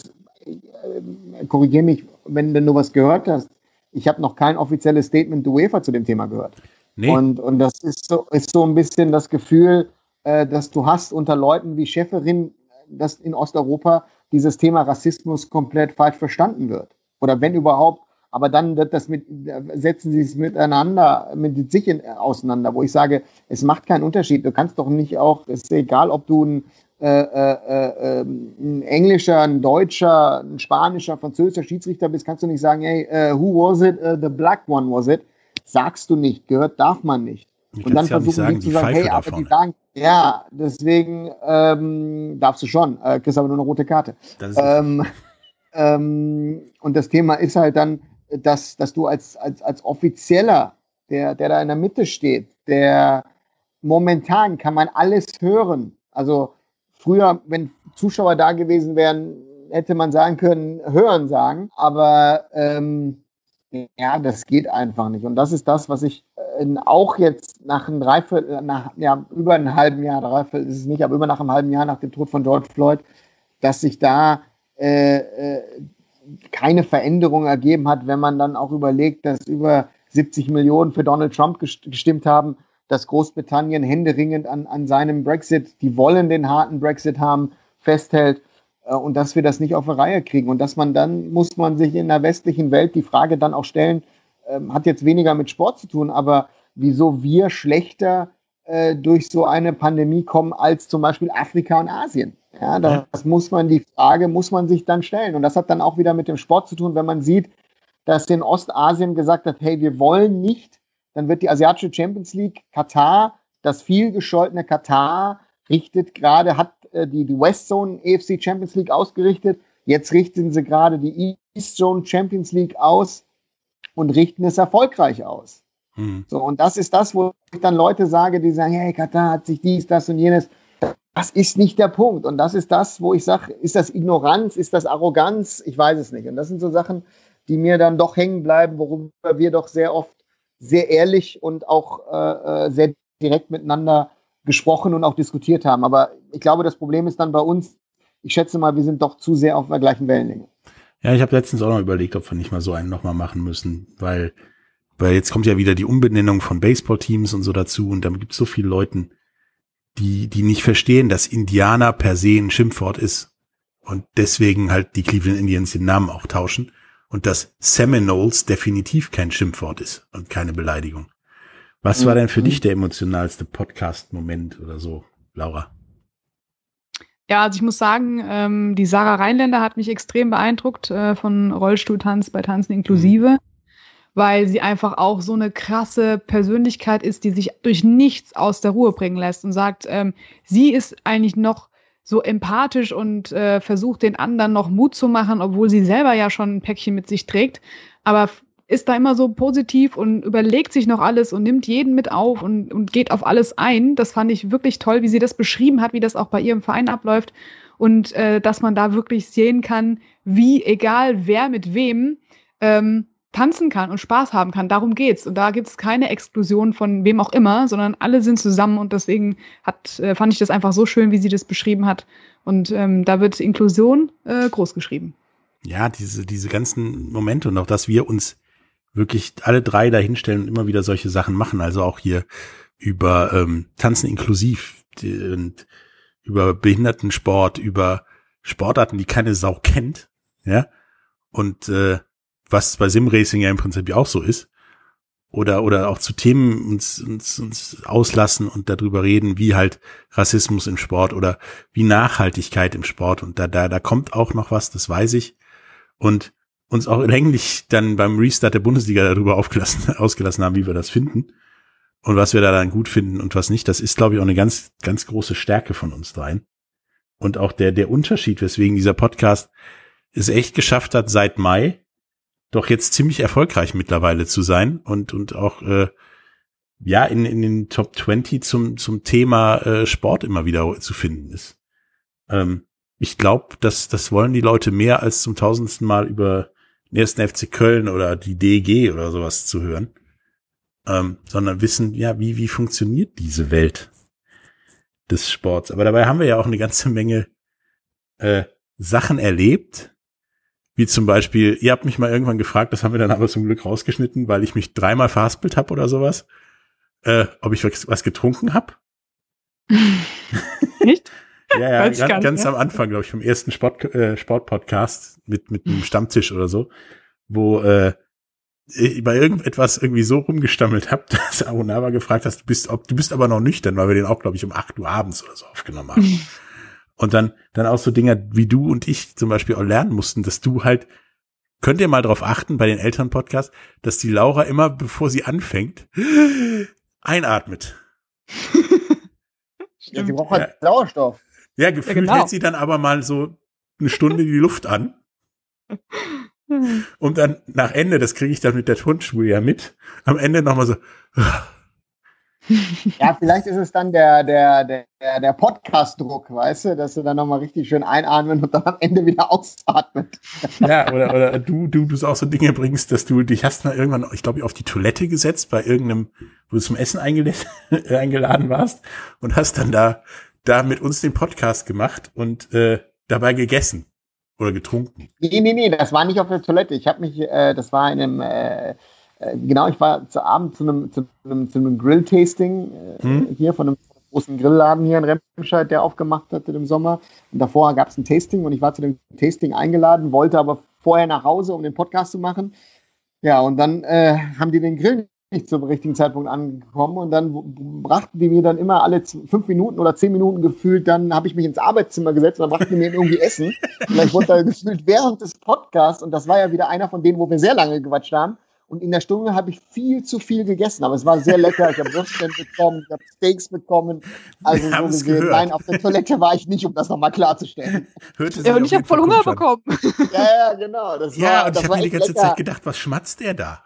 äh, korrigiere mich, wenn, wenn du was gehört hast, ich habe noch kein offizielles Statement der UEFA zu dem Thema gehört. Nee. Und, und das ist so, ist so ein bisschen das Gefühl, äh, dass du hast unter Leuten wie Schäferin, dass in Osteuropa dieses Thema Rassismus komplett falsch verstanden wird. Oder wenn überhaupt, aber dann wird das mit, setzen sie es miteinander, mit sich in, auseinander, wo ich sage, es macht keinen Unterschied. Du kannst doch nicht auch, es ist egal, ob du ein, äh, äh, äh, ein englischer, ein deutscher, ein spanischer, französischer Schiedsrichter bist, kannst du nicht sagen, hey, uh, who was it? Uh, the black one was it? Sagst du nicht, gehört darf man nicht. und dann versuchen sagen, die zu sagen, hey, aber die sagen, ja, deswegen ähm, darfst du schon, äh, kriegst aber nur eine rote Karte. Ähm, ähm, und das Thema ist halt dann, dass, dass du als, als, als Offizieller, der, der da in der Mitte steht, der momentan kann man alles hören. Also früher, wenn Zuschauer da gewesen wären, hätte man sagen können, hören sagen. Aber ähm, ja, das geht einfach nicht. Und das ist das, was ich äh, auch jetzt nach einem Dreiviertel, nach ja, über einem halben Jahr, Dreiviertel ist es nicht, aber über nach einem halben Jahr nach dem Tod von George Floyd, dass sich da äh, äh, keine Veränderung ergeben hat, wenn man dann auch überlegt, dass über 70 Millionen für Donald Trump gestimmt haben, dass Großbritannien händeringend an, an seinem Brexit, die wollen den harten Brexit haben, festhält äh, und dass wir das nicht auf die Reihe kriegen. Und dass man dann, muss man sich in der westlichen Welt die Frage dann auch stellen, ähm, hat jetzt weniger mit Sport zu tun, aber wieso wir schlechter äh, durch so eine Pandemie kommen als zum Beispiel Afrika und Asien. Ja, das, das muss man, die Frage muss man sich dann stellen. Und das hat dann auch wieder mit dem Sport zu tun, wenn man sieht, dass in Ostasien gesagt hat, hey, wir wollen nicht, dann wird die asiatische Champions League Katar, das viel gescholtene Katar, richtet gerade, hat äh, die, die West Zone EFC Champions League ausgerichtet. Jetzt richten sie gerade die East Zone Champions League aus und richten es erfolgreich aus. Mhm. So, und das ist das, wo ich dann Leute sage, die sagen, hey, Katar hat sich dies, das und jenes. Das ist nicht der Punkt. Und das ist das, wo ich sage, ist das Ignoranz, ist das Arroganz? Ich weiß es nicht. Und das sind so Sachen, die mir dann doch hängen bleiben, worüber wir doch sehr oft sehr ehrlich und auch äh, äh sehr direkt miteinander gesprochen und auch diskutiert haben. Aber ich glaube, das Problem ist dann bei uns, ich schätze mal, wir sind doch zu sehr auf der gleichen Wellenlänge. Ja, ich habe letztens auch noch überlegt, ob wir nicht mal so einen nochmal machen müssen, weil, weil jetzt kommt ja wieder die Umbenennung von Baseballteams und so dazu und damit gibt es so viele Leute, die, die nicht verstehen, dass Indianer per se ein Schimpfwort ist und deswegen halt die Cleveland Indians den Namen auch tauschen und dass Seminoles definitiv kein Schimpfwort ist und keine Beleidigung. Was war denn für mhm. dich der emotionalste Podcast-Moment oder so, Laura? Ja, also ich muss sagen, ähm, die Sarah Rheinländer hat mich extrem beeindruckt äh, von Rollstuhltanz bei Tanzen inklusive, mhm. weil sie einfach auch so eine krasse Persönlichkeit ist, die sich durch nichts aus der Ruhe bringen lässt und sagt, ähm, sie ist eigentlich noch so empathisch und äh, versucht den anderen noch Mut zu machen, obwohl sie selber ja schon ein Päckchen mit sich trägt. Aber ist da immer so positiv und überlegt sich noch alles und nimmt jeden mit auf und, und geht auf alles ein. Das fand ich wirklich toll, wie sie das beschrieben hat, wie das auch bei ihrem Verein abläuft und äh, dass man da wirklich sehen kann, wie egal wer mit wem ähm, tanzen kann und Spaß haben kann. Darum geht's. Und da gibt es keine Exklusion von wem auch immer, sondern alle sind zusammen und deswegen hat, äh, fand ich das einfach so schön, wie sie das beschrieben hat. Und ähm, da wird Inklusion äh, groß geschrieben. Ja, diese, diese ganzen Momente und auch, dass wir uns wirklich alle drei dahinstellen und immer wieder solche Sachen machen. Also auch hier über ähm, Tanzen inklusiv und über Behindertensport, über Sportarten, die keine Sau kennt, ja. Und äh, was bei Simracing ja im Prinzip auch so ist. Oder, oder auch zu Themen uns, uns, uns auslassen und darüber reden, wie halt Rassismus im Sport oder wie Nachhaltigkeit im Sport. Und da, da, da kommt auch noch was, das weiß ich. Und uns auch länglich dann beim Restart der Bundesliga darüber aufgelassen, ausgelassen haben, wie wir das finden und was wir da dann gut finden und was nicht. Das ist, glaube ich, auch eine ganz, ganz große Stärke von uns dreien. Und auch der, der Unterschied, weswegen dieser Podcast es echt geschafft hat, seit Mai doch jetzt ziemlich erfolgreich mittlerweile zu sein und, und auch, äh, ja, in, in den Top 20 zum, zum Thema äh, Sport immer wieder zu finden ist. Ähm, ich glaube, dass das wollen die Leute mehr als zum tausendsten Mal über den ersten FC Köln oder die DG oder sowas zu hören, ähm, sondern wissen, ja, wie, wie funktioniert diese Welt des Sports. Aber dabei haben wir ja auch eine ganze Menge äh, Sachen erlebt, wie zum Beispiel, ihr habt mich mal irgendwann gefragt, das haben wir dann aber zum Glück rausgeschnitten, weil ich mich dreimal verhaspelt habe oder sowas, äh, ob ich was getrunken habe. Nicht? ja, ja, ganz, ganz, ganz am Anfang, glaube ich, vom ersten Sport, äh, Sportpodcast mit, mit einem Stammtisch oder so, wo äh, ich bei irgendetwas irgendwie so rumgestammelt habe, dass Arunava gefragt hast, du bist, ob du bist aber noch nüchtern, weil wir den auch, glaube ich, um acht Uhr abends oder so aufgenommen haben. Und dann, dann auch so Dinge wie du und ich zum Beispiel auch lernen mussten, dass du halt, könnt ihr mal drauf achten bei den Elternpodcasts, dass die Laura immer, bevor sie anfängt, einatmet. ja, sie braucht halt ja. Sauerstoff. Ja, gefühlt ja, genau. hält sie dann aber mal so eine Stunde die Luft an. Und dann nach Ende, das kriege ich dann mit der Tonspur ja mit, am Ende nochmal so. Ja, vielleicht ist es dann der, der, der, der Podcast-Druck, weißt du, dass du dann nochmal richtig schön einatmen und dann am Ende wieder ausatmet. Ja, oder, oder du, du, du auch so Dinge bringst, dass du dich hast mal irgendwann, ich glaube, auf die Toilette gesetzt bei irgendeinem, wo du zum Essen eingeladen warst und hast dann da, da mit uns den Podcast gemacht und äh, dabei gegessen oder getrunken. Nee, nee, nee, das war nicht auf der Toilette. Ich habe mich, äh, das war in einem, äh, äh, genau, ich war zu Abend zu einem, zu einem, zu einem Grill-Tasting äh, hm? hier von einem großen Grillladen hier in Remscheid, der aufgemacht hatte im Sommer. Und davor gab es ein Tasting und ich war zu dem Tasting eingeladen, wollte aber vorher nach Hause, um den Podcast zu machen. Ja, und dann äh, haben die den Grill nicht zum richtigen Zeitpunkt angekommen und dann brachten die mir dann immer alle fünf Minuten oder zehn Minuten gefühlt, dann habe ich mich ins Arbeitszimmer gesetzt und dann brachten die mir irgendwie Essen. Und ich wurde da gefühlt während des Podcasts und das war ja wieder einer von denen, wo wir sehr lange gequatscht haben. Und in der Stunde habe ich viel zu viel gegessen, aber es war sehr lecker. Ich habe Würstchen bekommen, ich habe Steaks bekommen. Also so gesehen, gehört. nein, auf der Toilette war ich nicht, um das nochmal klarzustellen. Hörte ja, und ich habe voll Hunger bekommen. Ja, ja, genau. Das ja, war, und ich habe mir die ganze lecker. Zeit gedacht, was schmatzt der da?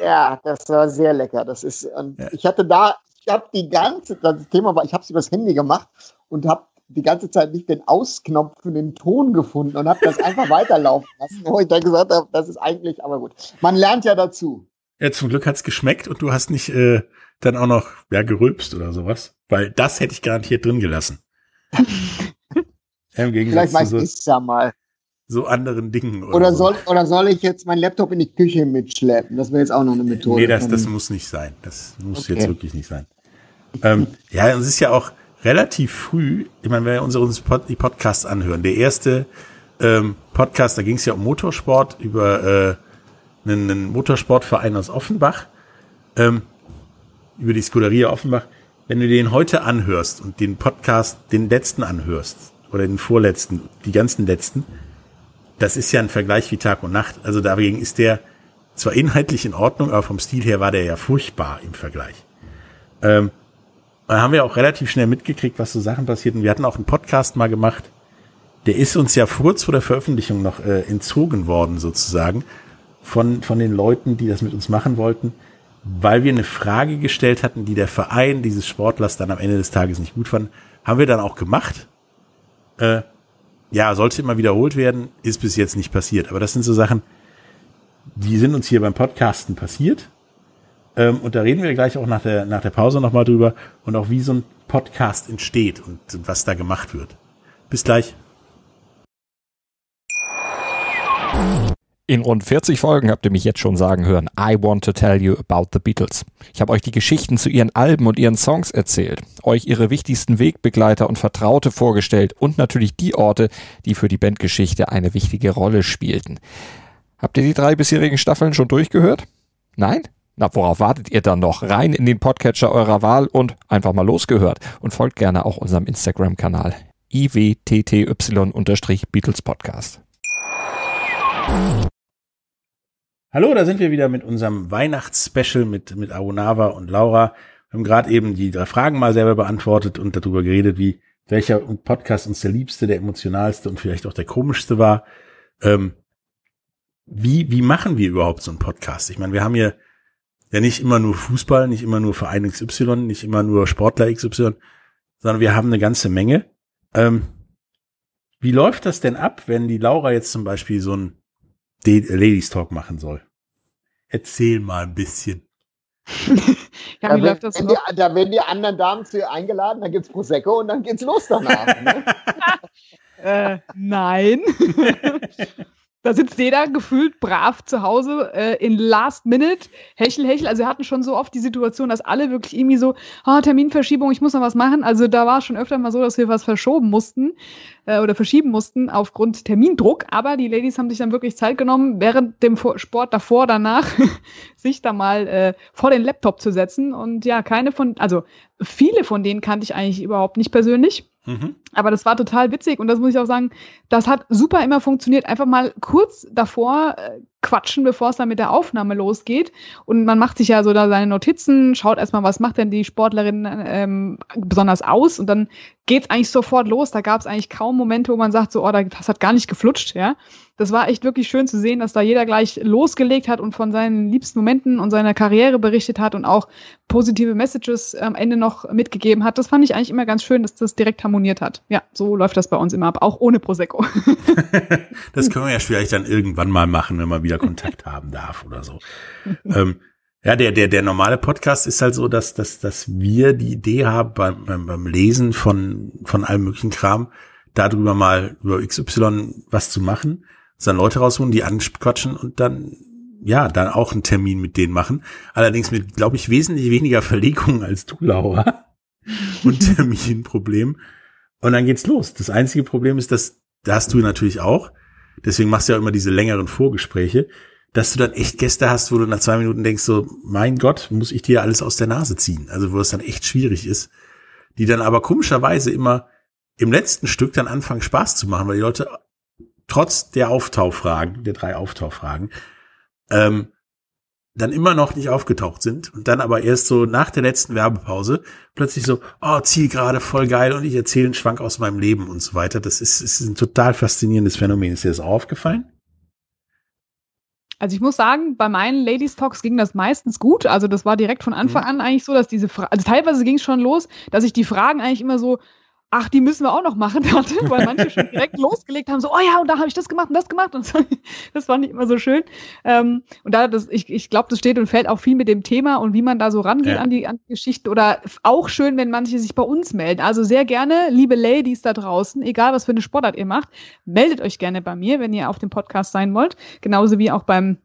Ja, das war sehr lecker. Das ist, ja. ich hatte da, ich habe die ganze, das Thema war, ich habe es übers Handy gemacht und habe die ganze Zeit nicht den Ausknopf für den Ton gefunden und habe das einfach weiterlaufen lassen, wo ich dann gesagt habe, das ist eigentlich, aber gut. Man lernt ja dazu. Ja, zum Glück hat's geschmeckt und du hast nicht äh, dann auch noch ja, gerülpst oder sowas, weil das hätte ich garantiert drin gelassen. Im Gegensatz Vielleicht weiß ich ja mal so anderen Dingen. Oder, oder, soll, oder soll ich jetzt meinen Laptop in die Küche mitschleppen? Das wäre jetzt auch noch eine Methode. Nee, das, das muss nicht sein. Das muss okay. jetzt wirklich nicht sein. Ähm, ja, es ist ja auch relativ früh, ich meine, wenn wir uns Pod, die Podcasts anhören, der erste ähm, Podcast, da ging es ja um Motorsport, über äh, einen, einen Motorsportverein aus Offenbach, ähm, über die Scuderia Offenbach. Wenn du den heute anhörst und den Podcast, den letzten anhörst, oder den vorletzten, die ganzen letzten, das ist ja ein Vergleich wie Tag und Nacht. Also dagegen ist der zwar inhaltlich in Ordnung, aber vom Stil her war der ja furchtbar im Vergleich. Ähm, da haben wir auch relativ schnell mitgekriegt, was so Sachen passierten. Wir hatten auch einen Podcast mal gemacht. Der ist uns ja kurz vor der Veröffentlichung noch äh, entzogen worden, sozusagen, von, von den Leuten, die das mit uns machen wollten, weil wir eine Frage gestellt hatten, die der Verein dieses Sportlers dann am Ende des Tages nicht gut fand. Haben wir dann auch gemacht. Äh, ja, sollte immer wiederholt werden, ist bis jetzt nicht passiert. Aber das sind so Sachen, die sind uns hier beim Podcasten passiert. Ähm, und da reden wir gleich auch nach der, nach der Pause nochmal drüber und auch wie so ein Podcast entsteht und was da gemacht wird. Bis gleich. In rund 40 Folgen habt ihr mich jetzt schon sagen hören, I want to tell you about the Beatles. Ich habe euch die Geschichten zu ihren Alben und ihren Songs erzählt, euch ihre wichtigsten Wegbegleiter und Vertraute vorgestellt und natürlich die Orte, die für die Bandgeschichte eine wichtige Rolle spielten. Habt ihr die drei bisherigen Staffeln schon durchgehört? Nein? Na, worauf wartet ihr dann noch? Rein in den Podcatcher eurer Wahl und einfach mal losgehört. Und folgt gerne auch unserem Instagram-Kanal iwtty-Beatles Podcast. Hallo, da sind wir wieder mit unserem Weihnachtsspecial mit, mit Arunava und Laura. Wir haben gerade eben die drei Fragen mal selber beantwortet und darüber geredet, wie welcher Podcast uns der liebste, der emotionalste und vielleicht auch der komischste war. Ähm, wie, wie machen wir überhaupt so einen Podcast? Ich meine, wir haben hier ja nicht immer nur Fußball, nicht immer nur Verein XY, nicht immer nur Sportler XY, sondern wir haben eine ganze Menge. Ähm, Wie läuft das denn ab, wenn die Laura jetzt zum Beispiel so ein Ladies Talk machen soll? Erzähl mal ein bisschen. ja, Da, wie wird- läuft das wenn die, da werden die anderen Damen zu ihr eingeladen, dann gibt's Prosecco und dann geht's los danach. Ne? Äh, nein. da sitzt jeder gefühlt brav zu Hause äh, in Last Minute. Hechel, hechel. Also wir hatten schon so oft die Situation, dass alle wirklich irgendwie so, ah, Terminverschiebung, ich muss noch was machen. Also da war es schon öfter mal so, dass wir was verschoben mussten äh, oder verschieben mussten aufgrund Termindruck. Aber die Ladies haben sich dann wirklich Zeit genommen, während dem Sport davor, danach, sich da mal äh, vor den Laptop zu setzen. Und ja, keine von, also viele von denen kannte ich eigentlich überhaupt nicht persönlich. Mhm. Aber das war total witzig und das muss ich auch sagen, das hat super immer funktioniert. Einfach mal kurz davor äh, quatschen, bevor es dann mit der Aufnahme losgeht. Und man macht sich ja so da seine Notizen, schaut erstmal, was macht denn die Sportlerin ähm, besonders aus und dann geht's eigentlich sofort los. Da gab es eigentlich kaum Momente, wo man sagt, so, oh, das hat gar nicht geflutscht, ja. Das war echt wirklich schön zu sehen, dass da jeder gleich losgelegt hat und von seinen liebsten Momenten und seiner Karriere berichtet hat und auch positive Messages am Ende noch mitgegeben hat. Das fand ich eigentlich immer ganz schön, dass das direkt harmoniert hat. Ja, so läuft das bei uns immer ab, auch ohne Prosecco. Das können wir ja vielleicht dann irgendwann mal machen, wenn man wieder Kontakt haben darf oder so. ähm, ja, der, der, der normale Podcast ist halt so, dass, dass, dass wir die Idee haben beim, beim, Lesen von, von allem möglichen Kram, darüber mal über XY was zu machen, dann Leute rausholen, die anquatschen und dann, ja, dann auch einen Termin mit denen machen. Allerdings mit, glaube ich, wesentlich weniger Verlegungen als du, Laura. Und Terminproblem. Und dann geht's los. Das einzige Problem ist, dass, da hast du natürlich auch, deswegen machst du ja immer diese längeren Vorgespräche, dass du dann echt Gäste hast, wo du nach zwei Minuten denkst, so, mein Gott, muss ich dir alles aus der Nase ziehen? Also wo es dann echt schwierig ist, die dann aber komischerweise immer im letzten Stück dann anfangen Spaß zu machen, weil die Leute trotz der Auftauffragen, der drei Auftauffragen, ähm, dann immer noch nicht aufgetaucht sind und dann aber erst so nach der letzten Werbepause plötzlich so, oh, Zielgerade, voll geil und ich erzähle einen Schwank aus meinem Leben und so weiter. Das ist, ist ein total faszinierendes Phänomen. Ist dir das auch aufgefallen? Also ich muss sagen, bei meinen Ladies Talks ging das meistens gut. Also das war direkt von Anfang Mhm. an eigentlich so, dass diese Fra also teilweise ging es schon los, dass ich die Fragen eigentlich immer so, ach, die müssen wir auch noch machen hatte, weil manche schon direkt losgelegt haben, so, oh ja, und da habe ich das gemacht und das gemacht und so. das fand ich immer so schön. Ähm, und da das, ich, ich glaube, das steht und fällt auch viel mit dem Thema und wie man da so rangeht Ja. an die, an die Geschichte oder auch schön, wenn manche sich bei uns melden. Also sehr gerne, liebe Ladies da draußen, egal was für eine Sportart ihr macht, meldet euch gerne bei mir, wenn ihr auf dem Podcast sein wollt. Genauso wie auch beim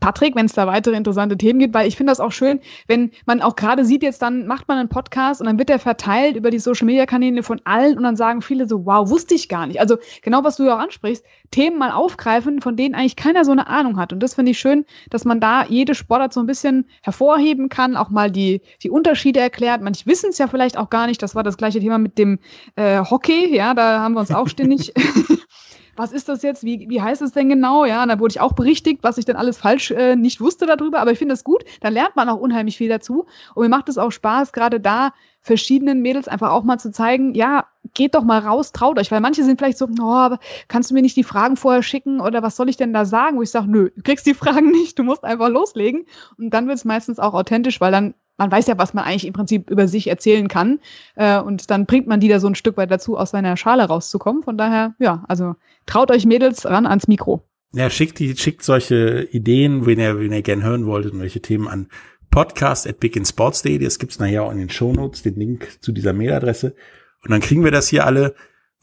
Patrick, wenn es da weitere interessante Themen gibt, weil ich finde das auch schön, wenn man auch gerade sieht, jetzt dann macht man einen Podcast und dann wird der verteilt über die Social Media Kanäle von allen und dann sagen viele so, wow, wusste ich gar nicht. Also genau, was du ja auch ansprichst, Themen mal aufgreifen, von denen eigentlich keiner so eine Ahnung hat. Und das finde ich schön, dass man da jede Sportart so ein bisschen hervorheben kann, auch mal die, die Unterschiede erklärt. Manche wissen es ja vielleicht auch gar nicht. Das war das gleiche Thema mit dem äh, Hockey, ja, da haben wir uns auch ständig was ist das jetzt? Wie, wie heißt es denn genau? Ja, und da wurde ich auch berichtigt, was ich denn alles falsch äh, nicht wusste darüber. Aber ich finde das gut. Dann lernt man auch unheimlich viel dazu. Und mir macht es auch Spaß, gerade da verschiedenen Mädels einfach auch mal zu zeigen, ja, geht doch mal raus, traut euch. Weil manche sind vielleicht so, oh, kannst du mir nicht die Fragen vorher schicken oder was soll ich denn da sagen? Wo ich sage, nö, du kriegst die Fragen nicht, du musst einfach loslegen. Und dann wird es meistens auch authentisch, weil dann man weiß ja, was man eigentlich im Prinzip über sich erzählen kann. Äh, und dann bringt man die da so ein Stück weit dazu, aus seiner Schale rauszukommen. Von daher, ja, also traut euch Mädels ran ans Mikro. Ja, schickt die, schickt solche Ideen, wenn ihr, wenn ihr gern hören wolltet und welche Themen an podcast at biginsports.de. Das gibt's nachher auch in den Shownotes, den Link zu dieser Mailadresse. Und dann kriegen wir das hier alle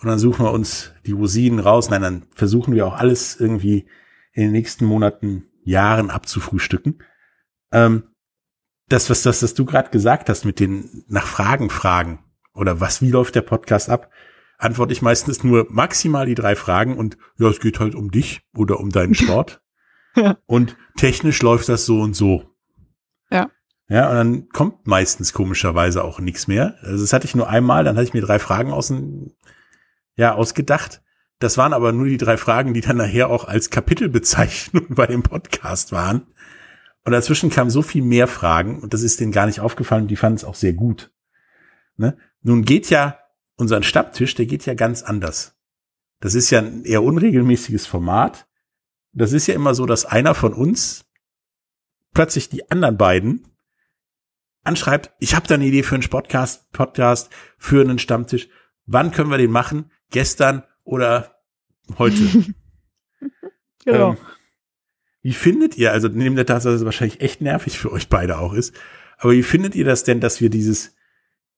und dann suchen wir uns die Rosinen raus. Nein, dann versuchen wir auch alles irgendwie in den nächsten Monaten, Jahren abzufrühstücken. Ähm, das, was das, was du gerade gesagt hast mit den nach Fragen fragen oder was, wie läuft der Podcast ab, antworte ich meistens nur maximal die drei Fragen und ja, es geht halt um dich oder um deinen Sport. Ja. Und technisch läuft das so und so. Ja. Ja, und dann kommt meistens komischerweise auch nichts mehr. Also das hatte ich nur einmal, dann hatte ich mir drei Fragen außen, ja, ausgedacht. Das waren aber nur die drei Fragen, die dann nachher auch als Kapitelbezeichnung bei dem Podcast waren. Und dazwischen kamen so viel mehr Fragen und das ist denen gar nicht aufgefallen und die fanden es auch sehr gut. Ne? Nun geht ja unser Stammtisch, der geht ja ganz anders. Das ist ja ein eher unregelmäßiges Format. Das ist ja immer so, dass einer von uns plötzlich die anderen beiden anschreibt, ich habe da eine Idee für einen Podcast, Podcast, für einen Stammtisch. Wann können wir den machen? Gestern oder heute? Genau. Ähm, wie findet ihr, also neben der Tatsache, dass es wahrscheinlich echt nervig für euch beide auch ist, aber wie findet ihr das denn, dass wir dieses,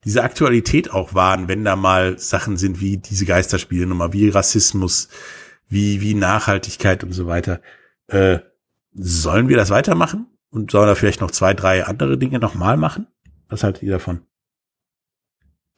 diese Aktualität auch wahren, wenn da mal Sachen sind wie diese Geisterspiele nochmal, wie Rassismus, wie, wie Nachhaltigkeit und so weiter. Äh, sollen wir das weitermachen? Und sollen da vielleicht noch zwei, drei andere Dinge nochmal machen? Was haltet ihr davon?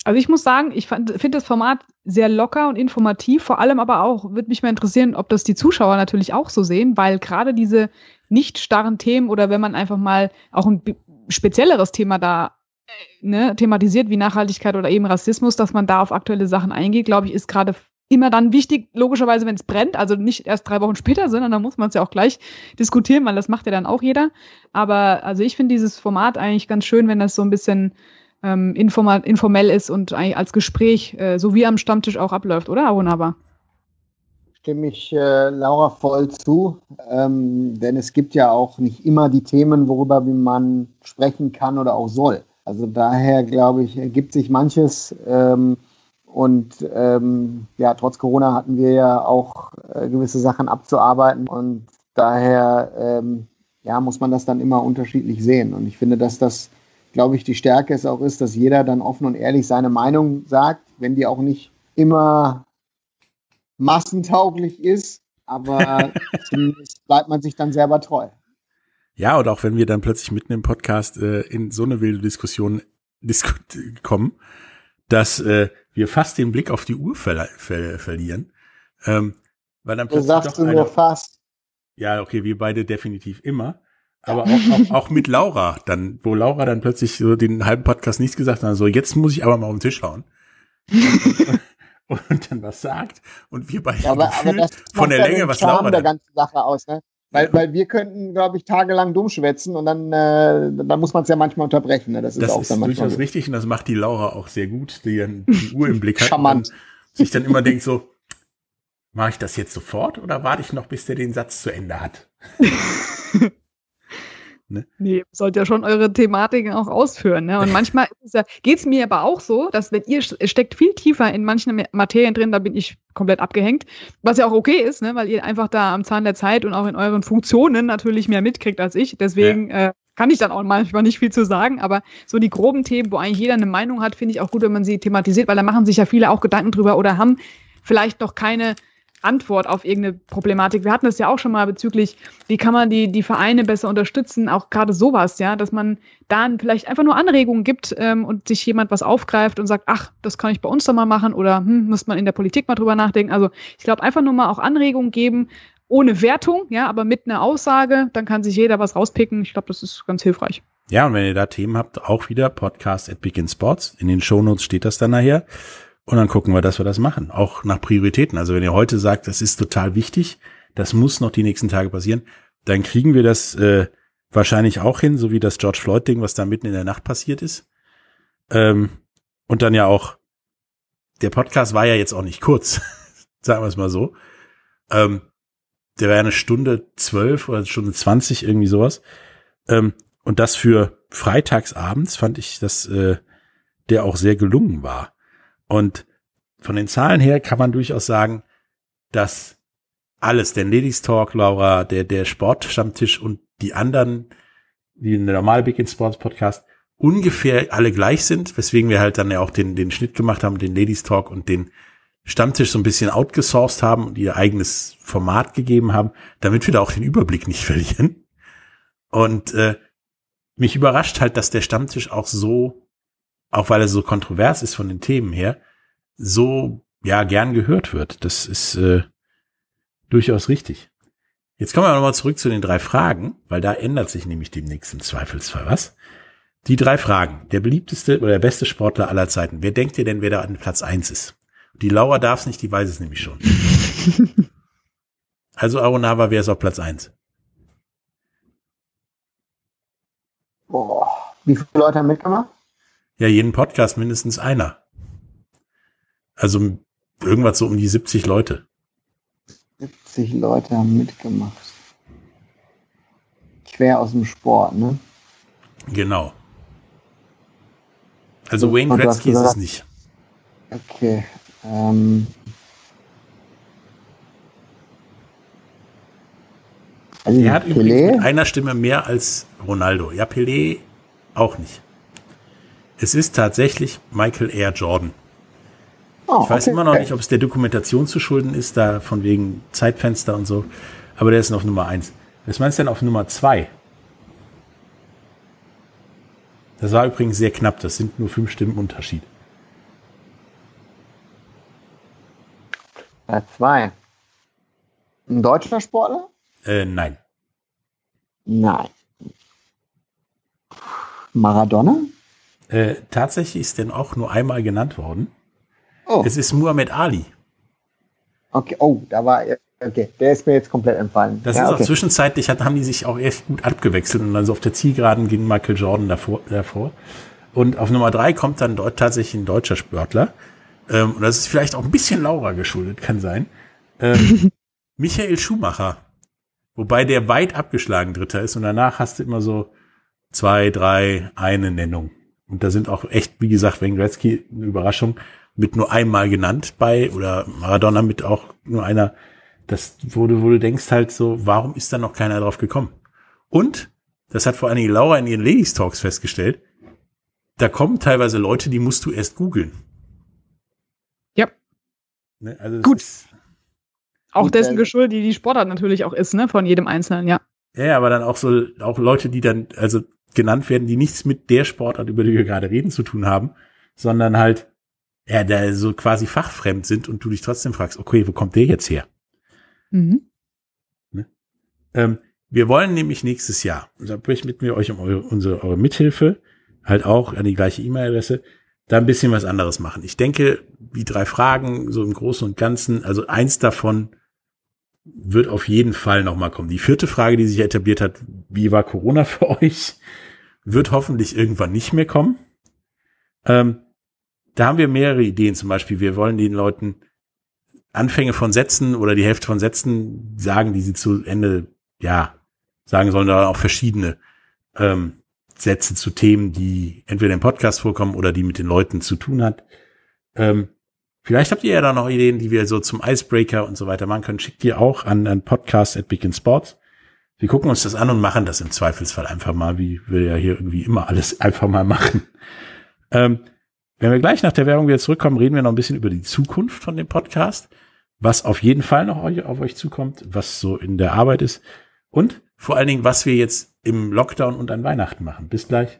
Also ich muss sagen, ich finde das Format sehr locker und informativ, vor allem aber auch, würde mich mal interessieren, ob das die Zuschauer natürlich auch so sehen, weil gerade diese nicht starren Themen oder wenn man einfach mal auch ein spezielleres Thema da äh, ne, thematisiert, wie Nachhaltigkeit oder eben Rassismus, dass man da auf aktuelle Sachen eingeht, glaube ich, ist gerade immer dann wichtig, logischerweise, wenn es brennt, also nicht erst drei Wochen später, sondern da muss man es ja auch gleich diskutieren, weil das macht ja dann auch jeder. Aber also ich finde dieses Format eigentlich ganz schön, wenn das so ein bisschen ähm, informell ist und eigentlich als Gespräch, äh, so wie am Stammtisch auch abläuft, oder, Wunderbar? Stimme ich äh, Laura voll zu, ähm, denn es gibt ja auch nicht immer die Themen, worüber man sprechen kann oder auch soll. Also daher glaube ich, ergibt sich manches. Ähm, und ähm, ja, trotz Corona hatten wir ja auch äh, gewisse Sachen abzuarbeiten und daher ähm, ja, muss man das dann immer unterschiedlich sehen. Und ich finde, dass das glaube ich, die Stärke es auch ist, dass jeder dann offen und ehrlich seine Meinung sagt, wenn die auch nicht immer massentauglich ist, aber zumindest bleibt man sich dann selber treu. Ja, und auch wenn wir dann plötzlich mitten im Podcast äh, in so eine wilde Diskussion disku kommen, dass äh, wir fast den Blick auf die Uhr ver ver verlieren. Ähm, weil dann plötzlich du sagst du nur fast. Ja, okay, wir beide definitiv immer aber auch, auch, auch mit Laura dann, wo Laura dann plötzlich so den halben Podcast nichts gesagt hat, so jetzt muss ich aber mal auf den Tisch hauen. Und, und dann was sagt und wir beide ja, aber, aber von der Länge, was Laura der ganzen Sache aus, ne? Weil, ja. weil wir könnten, glaube ich, tagelang dumm schwätzen und dann, äh, dann muss man es ja manchmal unterbrechen. Ne? Das ist das auch ist dann manchmal durchaus richtig und das macht die Laura auch sehr gut, die dann die Uhr im Blick hat und sich dann immer denkt so, mache ich das jetzt sofort oder warte ich noch, bis der den Satz zu Ende hat? Ne? Nee, sollt ja schon eure Thematiken auch ausführen. Ne? Und manchmal ja, geht es mir aber auch so, dass wenn ihr steckt viel tiefer in manchen Materien drin, da bin ich komplett abgehängt, was ja auch okay ist, ne? weil ihr einfach da am Zahn der Zeit und auch in euren Funktionen natürlich mehr mitkriegt als ich. Deswegen ja. äh, kann ich dann auch manchmal nicht viel zu sagen, aber so die groben Themen, wo eigentlich jeder eine Meinung hat, finde ich auch gut, wenn man sie thematisiert, weil da machen sich ja viele auch Gedanken drüber oder haben vielleicht noch keine Antwort auf irgendeine Problematik. Wir hatten das ja auch schon mal bezüglich, wie kann man die, die Vereine besser unterstützen, auch gerade sowas, ja, dass man dann vielleicht einfach nur Anregungen gibt ähm, und sich jemand was aufgreift und sagt, ach, das kann ich bei uns doch mal machen oder hm, muss man in der Politik mal drüber nachdenken. Also ich glaube, einfach nur mal auch Anregungen geben, ohne Wertung, ja, aber mit einer Aussage, dann kann sich jeder was rauspicken. Ich glaube, das ist ganz hilfreich. Ja, und wenn ihr da Themen habt, auch wieder Podcast at Begin Sports. In den Shownotes steht das dann nachher. Und dann gucken wir, dass wir das machen. Auch nach Prioritäten. Also wenn ihr heute sagt, das ist total wichtig, das muss noch die nächsten Tage passieren, dann kriegen wir das äh, wahrscheinlich auch hin, so wie das George Floyd-Ding, was da mitten in der Nacht passiert ist. Ähm, und dann ja auch, der Podcast war ja jetzt auch nicht kurz, sagen wir es mal so. Ähm, der war eine Stunde zwölf oder Stunde zwanzig, irgendwie sowas. Ähm, und das für freitagsabends fand ich, dass äh, der auch sehr gelungen war. Und von den Zahlen her kann man durchaus sagen, dass alles, der Ladies Talk, Laura, der, der Sportstammtisch und die anderen, der normale Big in Sports Podcast, ungefähr alle gleich sind, weswegen wir halt dann ja auch den, den Schnitt gemacht haben, den Ladies Talk und den Stammtisch so ein bisschen outgesourced haben und ihr eigenes Format gegeben haben, damit wir da auch den Überblick nicht verlieren. Und äh, mich überrascht halt, dass der Stammtisch auch so auch weil er so kontrovers ist von den Themen her, so ja gern gehört wird. Das ist äh, durchaus richtig. Jetzt kommen wir nochmal zurück zu den drei Fragen, weil da ändert sich nämlich demnächst im Zweifelsfall was. Die drei Fragen. Der beliebteste oder der beste Sportler aller Zeiten. Wer denkt ihr denn, wer da an Platz eins ist? Die Lauer darf es nicht, die weiß es nämlich schon. also Aronava wäre es auf Platz eins. Boah, wie viele Leute haben mitgemacht? ja jeden Podcast mindestens einer. Also irgendwas so um die 70 Leute. 70 Leute haben mitgemacht. Quer aus dem Sport, ne? Genau. Also Wayne Gretzky ist es nicht. Okay. Ähm also er hat Pelé? übrigens mit einer Stimme mehr als Ronaldo. Ja, Pelé auch nicht. Es ist tatsächlich Michael Air Jordan. Oh, Ich weiß okay. immer noch nicht, ob es der Dokumentation zu schulden ist, da von wegen Zeitfenster und so. Aber der ist noch Nummer eins. Was meinst du denn auf Nummer zwei? Das war übrigens sehr knapp. Das sind nur fünf Stimmen Unterschied. Ja, zwei. Ein deutscher Sportler? Äh, nein. Nein. Maradona? Äh, tatsächlich ist denn auch nur einmal genannt worden. Oh, Es ist Muhammad Ali. okay. Oh, da war. Okay, der ist mir jetzt komplett entfallen. Das ja, ist okay. auch zwischenzeitlich, hat, haben die sich auch echt gut abgewechselt und dann so auf der Zielgeraden ging Michael Jordan davor. davor. Und auf Nummer drei kommt dann dort tatsächlich ein deutscher Sportler. Ähm, und das ist vielleicht auch ein bisschen Laura geschuldet, kann sein. Ähm, Michael Schumacher. Wobei der weit abgeschlagen Dritter ist und danach hast du immer so zwei, drei, eine Nennung. Und da sind auch echt, wie gesagt, Wayne Gretzky eine Überraschung mit nur einmal genannt bei oder Maradona mit auch nur einer das, wo du, wo du denkst halt so, warum ist da noch keiner drauf gekommen? Und, das hat vor allen Dingen Laura in ihren Ladies Talks festgestellt, da kommen teilweise Leute, die musst du erst googeln. Ja. Ne? Also Gut. Auch dessen äh, Geschuld, die die Sportart natürlich auch ist, ne? Von jedem Einzelnen, ja. Ja, aber dann auch so, auch Leute, die dann, also genannt werden, die nichts mit der Sportart, über die wir gerade reden, zu tun haben, sondern halt, ja, da so quasi fachfremd sind und du dich trotzdem fragst, okay, wo kommt der jetzt her? Mhm. Ähm, wir wollen nämlich nächstes Jahr, und da bitten wir euch um eure, unsere, eure Mithilfe, halt auch an die gleiche E-Mail-Adresse, da ein bisschen was anderes machen. Ich denke, die drei Fragen, so im Großen und Ganzen, also eins davon wird auf jeden Fall nochmal kommen. Die vierte Frage, die sich etabliert hat, wie war Corona für euch, wird hoffentlich irgendwann nicht mehr kommen. Ähm, da haben wir mehrere Ideen. Zum Beispiel, wir wollen den Leuten Anfänge von Sätzen oder die Hälfte von Sätzen sagen, die sie zu Ende, ja, sagen sollen, da auch verschiedene ähm, Sätze zu Themen, die entweder im Podcast vorkommen oder die mit den Leuten zu tun hat. Ähm, vielleicht habt ihr ja da noch Ideen, die wir so zum Icebreaker und so weiter machen können. Schickt ihr auch an, an Podcast at in Sports. Wir gucken uns das an und machen das im Zweifelsfall einfach mal, wie wir ja hier irgendwie immer alles einfach mal machen. Ähm, wenn wir gleich nach der Werbung wieder zurückkommen, reden wir noch ein bisschen über die Zukunft von dem Podcast, was auf jeden Fall noch auf euch zukommt, was so in der Arbeit ist und vor allen Dingen, was wir jetzt im Lockdown und an Weihnachten machen. Bis gleich.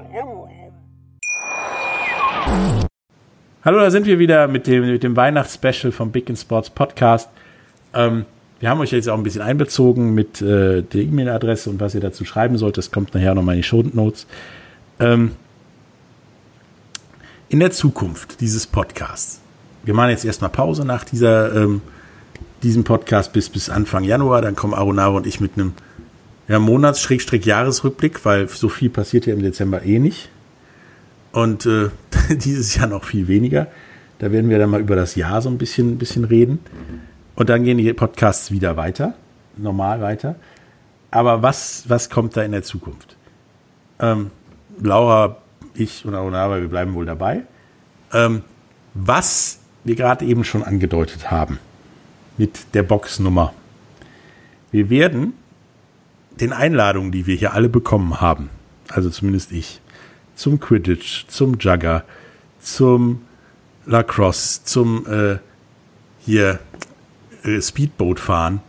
Hallo, da sind wir wieder mit dem, mit dem Weihnachtsspecial vom Big in Sports Podcast. Ähm, wir haben euch jetzt auch ein bisschen einbezogen mit äh, der E-Mail-Adresse und was ihr dazu schreiben sollt. Das kommt nachher nochmal in die Show Notes. Ähm, in der Zukunft dieses Podcasts. Wir machen jetzt erstmal Pause nach dieser, ähm, diesem Podcast bis, bis Anfang Januar. Dann kommen Arunaro und ich mit einem ja, Monats-Jahresrückblick, weil so viel passiert ja im Dezember eh nicht. Und äh, dieses Jahr noch viel weniger. Da werden wir dann mal über das Jahr so ein bisschen, ein bisschen reden. Und dann gehen die Podcasts wieder weiter, normal weiter. Aber was, was kommt da in der Zukunft? Ähm, Laura, ich und Arunava, wir bleiben wohl dabei. Ähm, was wir gerade eben schon angedeutet haben mit der Boxnummer. Wir werden den Einladungen, die wir hier alle bekommen haben, also zumindest ich, zum Quidditch, zum Jugger, zum Lacrosse, zum äh, hier äh, Speedboat fahren,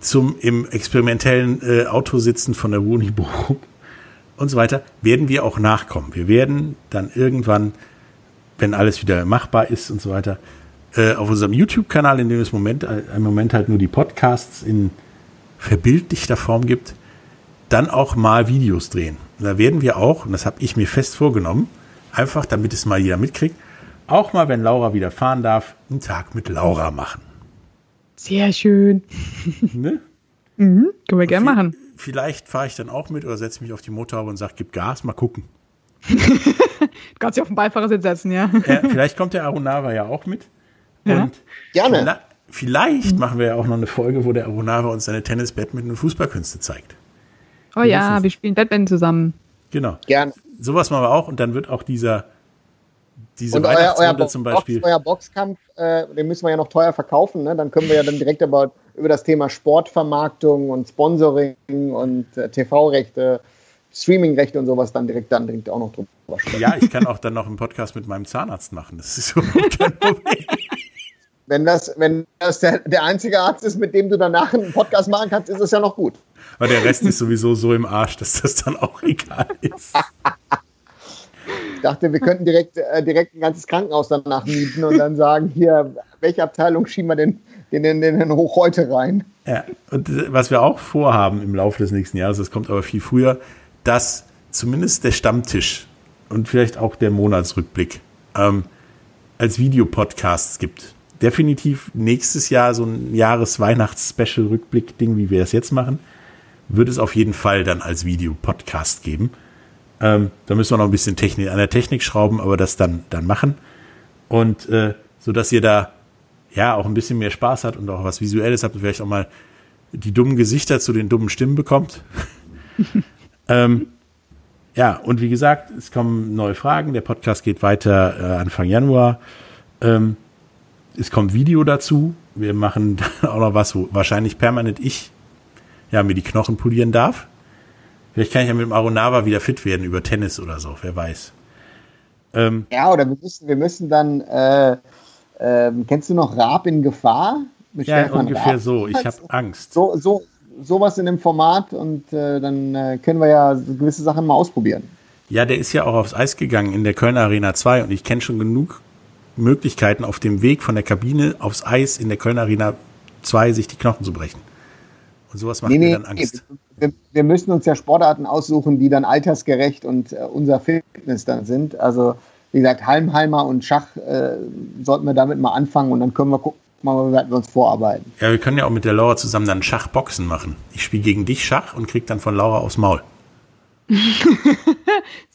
zum im experimentellen äh, Auto sitzen von der Bochum und so weiter, werden wir auch nachkommen. Wir werden dann irgendwann, wenn alles wieder machbar ist und so weiter, äh, auf unserem YouTube-Kanal, in dem es Moment, äh, im Moment halt nur die Podcasts in verbildlichter Form gibt, dann auch mal Videos drehen. Und da werden wir auch, und das habe ich mir fest vorgenommen, einfach damit es mal jeder mitkriegt, auch mal, wenn Laura wieder fahren darf, einen Tag mit Laura machen. Sehr schön. Ne? Mhm. Können wir gerne machen. vielleicht fahre ich dann auch mit oder setze mich auf die Motorhaube und sage, gib Gas, mal gucken. Du kannst dich auf den Beifahrersitz setzen, ja. Ja, vielleicht kommt der Arunava ja auch mit. Ja. Und Gerne. Vielleicht, vielleicht machen wir ja auch noch eine Folge, wo der Arunava uns seine Tennis, Badminton und Fußballkünste zeigt. Oh ja, wir spielen Batman zusammen. Genau. Gerne. Sowas machen wir auch und dann wird auch dieser diese Und euer, euer, Box, zum Beispiel. euer Boxkampf, äh, den müssen wir ja noch teuer verkaufen. Ne? Dann können wir ja dann direkt aber über das Thema Sportvermarktung und Sponsoring und äh, TV-Rechte, Streaming-Rechte und sowas dann direkt dann direkt auch noch drüber sprechen. Ja, ich kann auch dann noch einen Podcast mit meinem Zahnarzt machen. Das ist überhaupt kein Problem. Wenn das, wenn das der, der einzige Arzt ist, mit dem du danach einen Podcast machen kannst, ist es ja noch gut. Aber der Rest ist sowieso so im Arsch, dass das dann auch egal ist. Ich dachte, wir könnten direkt, äh, direkt ein ganzes Krankenhaus danach mieten und dann sagen, hier, welche Abteilung schieben wir den, den, den, den Hoch heute rein? Ja, und äh, was wir auch vorhaben im Laufe des nächsten Jahres, das kommt aber viel früher, dass zumindest der Stammtisch und vielleicht auch der Monatsrückblick ähm, als Videopodcasts gibt. Definitiv nächstes Jahr so ein Jahres-Weihnachts-Special-Rückblick-Ding, wie wir es jetzt machen, wird es auf jeden Fall dann als Videopodcast geben. Ähm, da müssen wir noch ein bisschen Technik, an der Technik schrauben, aber das dann, dann machen. Und äh, so dass ihr da ja auch ein bisschen mehr Spaß habt und auch was Visuelles habt und vielleicht auch mal die dummen Gesichter zu den dummen Stimmen bekommt. ähm, ja, und wie gesagt, es kommen neue Fragen. Der Podcast geht weiter äh, Anfang Januar. Ähm, es kommt Video dazu. Wir machen auch noch was, wo wahrscheinlich permanent ich ja, mir die Knochen polieren darf. Vielleicht kann ich ja mit dem Arunava wieder fit werden über Tennis oder so, wer weiß. Ähm, Ja, oder wir müssen, wir müssen dann, äh, ähm, kennst du noch Raab in Gefahr? Mit ja, Stefan ungefähr Raab? so. Ich habe Angst. So, so, sowas in dem Format und äh, dann äh, können wir ja gewisse Sachen mal ausprobieren. Ja, der ist ja auch aufs Eis gegangen in der Kölner Arena 2 und ich kenne schon genug Möglichkeiten auf dem Weg von der Kabine aufs Eis in der Kölner Arena 2 sich die Knochen zu brechen. Und sowas macht mir dann Angst. wir, wir müssen uns ja Sportarten aussuchen, die dann altersgerecht und äh, unser Fitness dann sind. Also wie gesagt, Halmheimer und Schach äh, sollten wir damit mal anfangen und dann können wir gucken, mal, wie weit wir uns vorarbeiten. Ja, wir können ja auch mit der Laura zusammen dann Schachboxen machen. Ich spiele gegen dich Schach und krieg dann von Laura aufs Maul.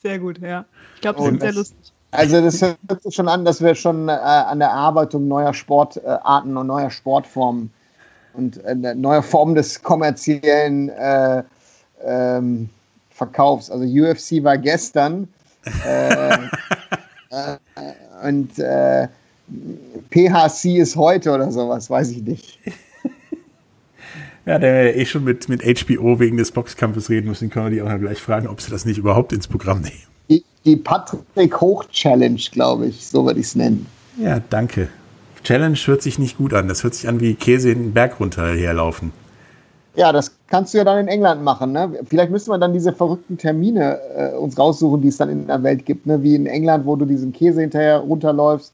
Sehr gut, ja. Ich glaube, das Und ist sehr das- lustig. Also das hört sich schon an, dass wir schon äh, an der Erarbeitung neuer Sportarten und neuer Sportformen und äh, neuer Formen des kommerziellen äh, ähm, Verkaufs. Also UFC war gestern äh, äh, und äh, PHC ist heute oder sowas, weiß ich nicht. Ja, der wir eh schon mit, mit HBO wegen des Boxkampfes reden müssen, können wir die auch noch gleich fragen, ob sie das nicht überhaupt ins Programm nehmen. Die, die Patrick Hoch Challenge, glaube ich, so würde ich es nennen. Ja, danke. Challenge hört sich nicht gut an. Das hört sich an wie Käse in den Berg runter herlaufen. Ja, das kannst du ja dann in England machen. Ne? Vielleicht müssen wir dann diese verrückten Termine äh, uns raussuchen, die es dann in der Welt gibt. Ne? Wie in England, wo du diesen Käse hinterher runterläufst.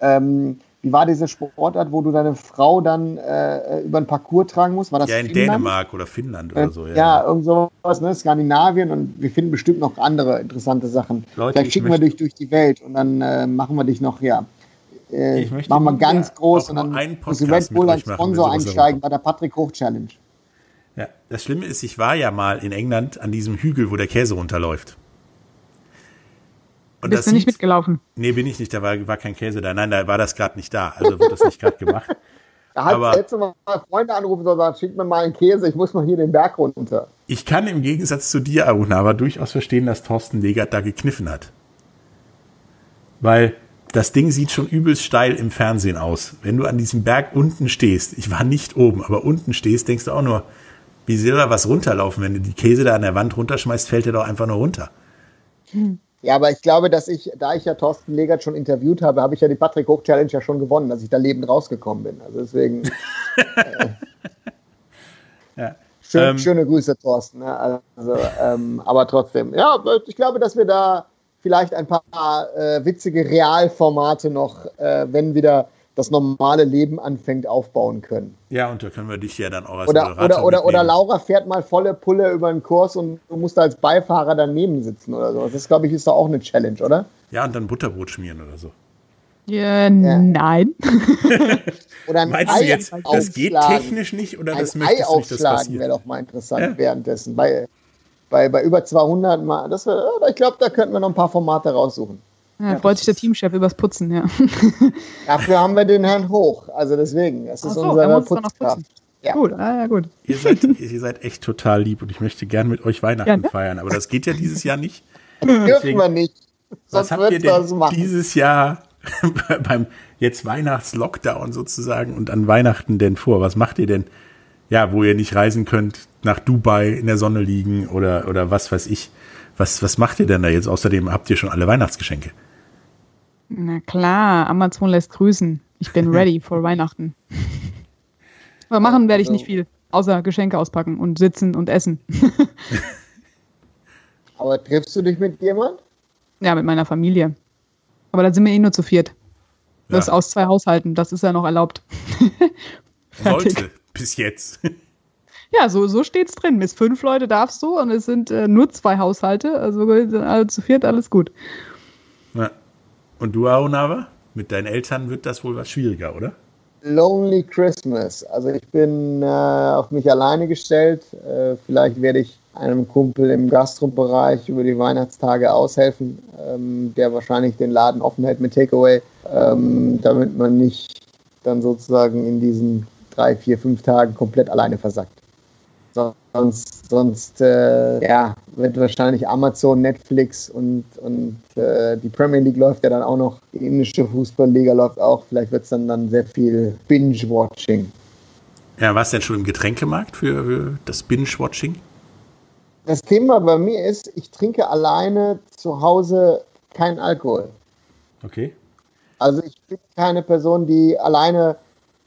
Ähm, wie war diese Sportart, wo du deine Frau dann äh, über den Parcours tragen musst? War das Ja, in Finnland? Dänemark oder Finnland Äh, oder so. Ja, ja, irgend sowas, ne? Skandinavien und wir finden bestimmt noch andere interessante Sachen. Leute, Vielleicht ich schicken wir dich durch die Welt und dann äh, machen wir dich noch, ja. Äh, Ich möchte machen wir ja ganz groß und dann muss Red Bull als machen, Sponsor einsteigen bei der Patrick Hoch Challenge. Ja, das Schlimme ist, ich war ja mal in England an diesem Hügel, wo der Käse runterläuft. Und Bist du nicht sieht- mitgelaufen? Nee, bin ich nicht, da war, war kein Käse da. Nein, da war das gerade nicht da. Also wird das nicht gerade gemacht. Da hat Aber- letzte Mal Freunde anrufen und sagen, schick mir mal einen Käse, ich muss mal hier den Berg runter. Ich kann im Gegensatz zu dir, Aruna, aber durchaus verstehen, dass Thorsten Legert da gekniffen hat. Weil das Ding sieht schon übelst steil im Fernsehen aus. Wenn du an diesem Berg unten stehst, ich war nicht oben, aber unten stehst, denkst du auch nur, wie soll da was runterlaufen? Wenn du die Käse da an der Wand runterschmeißt, fällt der doch einfach nur runter. Ja, aber ich glaube, dass ich, da ich ja Thorsten Legert schon interviewt habe, habe ich ja die Patrick Hoch Challenge ja schon gewonnen, dass ich da lebend rausgekommen bin. Also deswegen. Ja. Schön, Ähm, schöne Grüße, Thorsten. ne? Also, ähm, aber trotzdem, ja, ich glaube, dass wir da vielleicht ein paar äh, witzige Realformate noch, äh, wenn wieder das normale Leben anfängt, aufbauen können. Ja, und da können wir dich ja dann auch als Oder, Moderator oder, oder, oder. Laura fährt mal volle Pulle über den Kurs und du musst da als Beifahrer daneben sitzen oder so. Das, glaube ich, ist doch auch eine Challenge, oder? Ja, und dann Butterbrot schmieren oder so. Ja, nein. Oder ein Meinst Ei du jetzt, das geht technisch nicht oder ein das Ei möchtest dass aufschlagen wäre doch mal interessant Ja. währenddessen. Bei, bei, bei über 200 Mal, das ich glaube, da könnten wir noch ein paar Formate raussuchen. Ja, freut sich der Teamchef übers Putzen, ja. Dafür haben wir den Herrn Hoch, also deswegen, das ist so, er unser muss dann noch Putzkraft. putzen. Ja. Gut, ah, ja, gut. Ihr seid, ihr seid echt total lieb und ich möchte gern mit euch Weihnachten Ja, ne? feiern, aber das geht ja dieses Jahr nicht. Dürfen Deswegen- wir nicht. Was Sonst habt ihr wird das denn machen. dieses Jahr beim jetzt Weihnachtslockdown sozusagen und an Weihnachten denn vor? Was macht ihr denn? Ja, wo ihr nicht reisen könnt, nach Dubai in der Sonne liegen oder, oder was weiß ich. Was, was macht ihr denn da jetzt? Außerdem habt ihr schon alle Weihnachtsgeschenke. Na klar, Amazon lässt grüßen. Ich bin ready for Weihnachten. Aber machen werde ich nicht viel, außer Geschenke auspacken und sitzen und essen. Aber triffst du dich mit jemand? Ja, mit meiner Familie. Aber da sind wir eh nur zu viert. Das Ja. aus zwei Haushalten, das ist ja noch erlaubt. Sollte, bis jetzt. Ja, so, so steht's drin. Bis fünf Leute darfst du und es sind äh, nur zwei Haushalte. Also sind alle zu viert, alles gut. Ja. Und du, Aonava? Mit deinen Eltern wird das wohl was schwieriger, oder? Lonely Christmas. Also ich bin äh, auf mich alleine gestellt. Äh, vielleicht werde ich einem Kumpel im Gastrobereich über die Weihnachtstage aushelfen, ähm, der wahrscheinlich den Laden offen hält mit Takeaway, ähm, damit man nicht dann sozusagen in diesen drei, vier, fünf Tagen komplett alleine versackt. Sonst, sonst äh, ja, wird wahrscheinlich Amazon, Netflix und, und äh, die Premier League läuft ja dann auch noch, die indische Fußballliga läuft auch. Vielleicht wird es dann, dann sehr viel Binge-Watching. Ja, warst du denn schon im Getränkemarkt für, für das Binge-Watching? Das Thema bei mir ist, ich trinke alleine zu Hause keinen Alkohol. Okay. Also ich bin keine Person, die alleine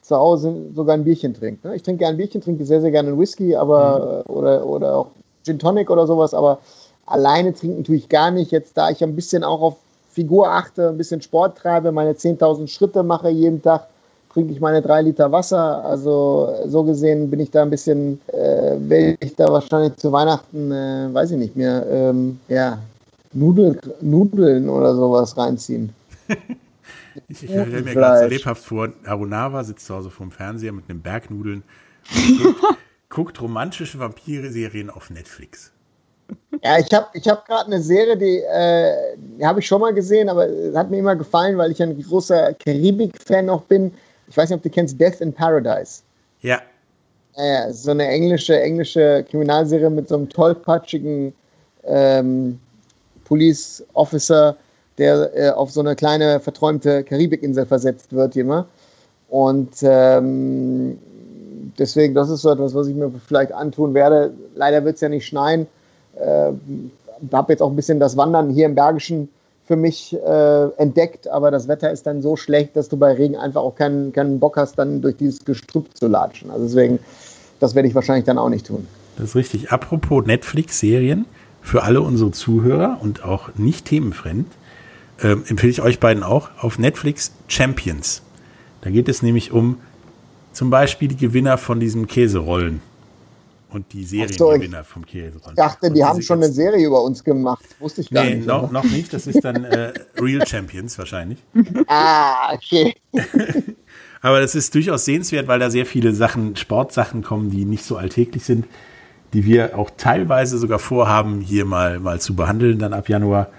zu Hause sogar ein Bierchen trinkt. ne? Ich trinke gerne ein Bierchen, trinke sehr, sehr gerne einen Whisky, aber äh, oder, oder auch Gin Tonic oder sowas, aber alleine trinken tue ich gar nicht. Jetzt, da ich ein bisschen auch auf Figur achte, ein bisschen Sport treibe, meine 10.000 Schritte mache jeden Tag, trinke ich meine drei Liter Wasser. Also so gesehen bin ich da ein bisschen, äh, werde ich da wahrscheinlich zu Weihnachten, äh, weiß ich nicht mehr, ähm, ja, Nudel, Nudeln oder sowas reinziehen. Ich, ich stelle mir gerade so lebhaft vor, Arunawa sitzt zu Hause vorm Fernseher mit einem Berg Nudeln und guckt, guckt romantische Vampire-Serien auf Netflix. Ja, ich habe ich hab gerade eine Serie, die, äh, die habe ich schon mal gesehen, aber es hat mir immer gefallen, weil ich ein großer Karibik-Fan auch bin. Ich weiß nicht, ob du kennst Death in Paradise. Ja, Äh, so eine englische, englische Kriminalserie mit so einem tollpatschigen ähm, Police Officer, der äh, auf so eine kleine verträumte Karibikinsel versetzt wird immer. Und ähm, deswegen, das ist so etwas, was ich mir vielleicht antun werde. Leider wird es ja nicht schneien. Äh, habe jetzt auch ein bisschen das Wandern hier im Bergischen für mich äh, entdeckt, aber das Wetter ist dann so schlecht, dass du bei Regen einfach auch keinen, keinen Bock hast, dann durch dieses Gestrüpp zu latschen. Also deswegen, das werde ich wahrscheinlich dann auch nicht tun. das ist richtig. Apropos Netflix-Serien, für alle unsere Zuhörer und auch nicht themenfremd, ähm, empfehle ich euch beiden auch auf Netflix Champions. Da geht es nämlich um zum Beispiel die Gewinner von diesem Käserollen und die Ach so, Seriengewinner vom Käserollen. Ich dachte, die haben schon eine Serie über uns gemacht. Wusste ich gar Nee, nicht. noch, aber- noch nicht. Das ist dann äh, Real Champions wahrscheinlich. Ah, okay. Aber das ist durchaus sehenswert, weil da sehr viele Sachen, Sportsachen kommen, die nicht so alltäglich sind, die wir auch teilweise sogar vorhaben, hier mal, mal zu behandeln, dann ab Januar.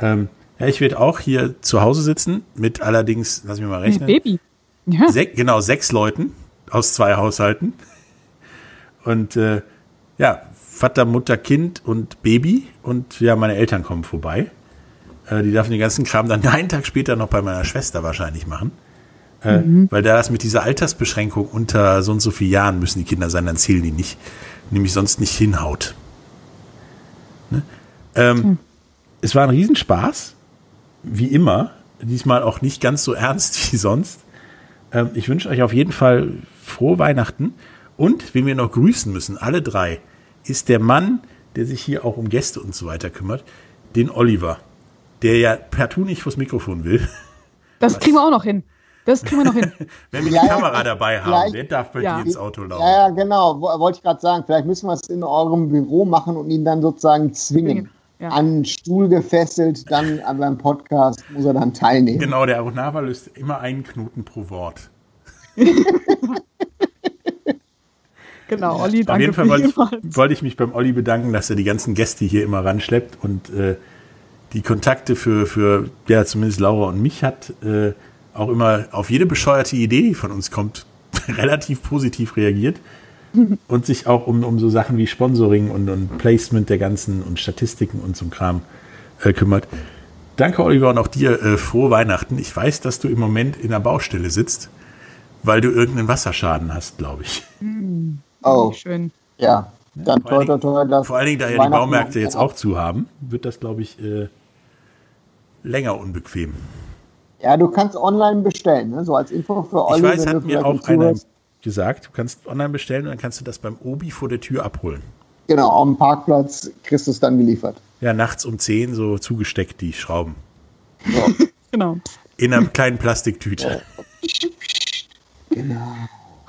Ähm, ja, ich werde auch hier zu Hause sitzen, mit allerdings, lass mich mal Ein rechnen, Baby. Ja. sech, genau sechs Leuten aus zwei Haushalten. Und äh, ja, Vater, Mutter, Kind und Baby. Und ja, meine Eltern kommen vorbei. Äh, die dürfen den ganzen Kram dann einen Tag später noch bei meiner Schwester wahrscheinlich machen. Äh, Weil da das mit dieser Altersbeschränkung unter so und so vielen Jahren müssen die Kinder sein, dann zählen die nicht. Nämlich sonst nicht hinhaut. Ne? Ähm, Es war ein Riesenspaß. Wie immer. Diesmal auch nicht ganz so ernst wie sonst. Ähm, ich wünsche euch auf jeden Fall frohe Weihnachten. Und wen wir noch grüßen müssen, alle drei, ist der Mann, der sich hier auch um Gäste und so weiter kümmert, den Oliver, der ja partout nicht vors Mikrofon will. Das kriegen wir auch noch hin. Das kriegen wir noch hin. Wenn wir Ja, die ja, Kamera dabei haben, vielleicht- der darf bei Ja. dir ins Auto laufen. Ja, ja, genau. Wo- Wollte ich gerade sagen. Vielleicht müssen wir es in eurem Büro machen und ihn dann sozusagen zwingen. Ja. an einen Stuhl gefesselt, dann beim Podcast muss er dann teilnehmen. Genau, der Aronava löst immer einen Knoten pro Wort. Genau, Olli, Auf danke jeden Fall wollte ich, wollte ich mich beim Olli bedanken, dass er die ganzen Gäste hier immer ranschleppt und äh, die Kontakte für, für ja, zumindest Laura und mich hat, äh, auch immer auf jede bescheuerte Idee, die von uns kommt, relativ positiv reagiert und sich auch um, um so Sachen wie Sponsoring und, und Placement der ganzen und Statistiken und so ein Kram äh, kümmert. Danke, Oliver, und auch dir äh, frohe Weihnachten. Ich weiß, dass du im Moment in der Baustelle sitzt, weil du irgendeinen Wasserschaden hast, glaube ich. Oh, Schön. ja. Dann Vor toi, allen toi, Vor allen Dingen, da ja die Baumärkte jetzt auch zu haben, wird das, glaube ich, äh, länger unbequem. Ja, du kannst online bestellen, ne? so als Info für Olli. ich weiß, hat mir auch einer zuhörst. Gesagt, du kannst online bestellen und dann kannst du das beim Obi vor der Tür abholen. Genau, am Parkplatz kriegst du es dann geliefert. Ja, nachts um 10 so zugesteckt, die Schrauben. Genau. In einer kleinen Plastiktüte. Genau.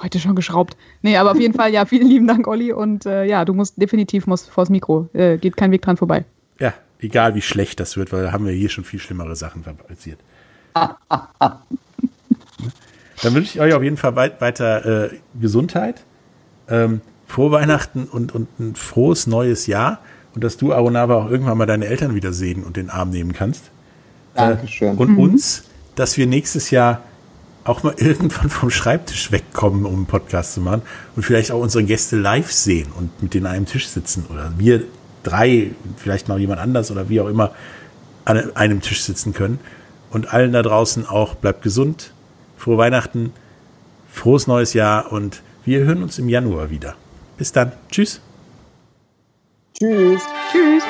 Heute schon geschraubt. Nee, aber auf jeden Fall, ja, vielen lieben Dank, Olli. Und äh, ja, du musst definitiv musst vors Mikro. Äh, geht kein Weg dran vorbei. Ja, egal wie schlecht das wird, weil da haben wir hier schon viel schlimmere Sachen fabriziert. Dann wünsche ich euch auf jeden Fall weit, weiter äh, Gesundheit, ähm, frohe Weihnachten und, und ein frohes neues Jahr und dass du, Aronava, auch irgendwann mal deine Eltern wieder sehen und den Arm nehmen kannst. Dankeschön. Und uns, dass wir nächstes Jahr auch mal irgendwann vom Schreibtisch wegkommen, um einen Podcast zu machen und vielleicht auch unsere Gäste live sehen und mit denen an einem Tisch sitzen oder wir drei, vielleicht noch jemand anders oder wie auch immer an einem Tisch sitzen können. Und allen da draußen auch bleibt gesund, frohe Weihnachten, frohes neues Jahr und wir hören uns im Januar wieder. Bis dann. Tschüss. Tschüss. Tschüss.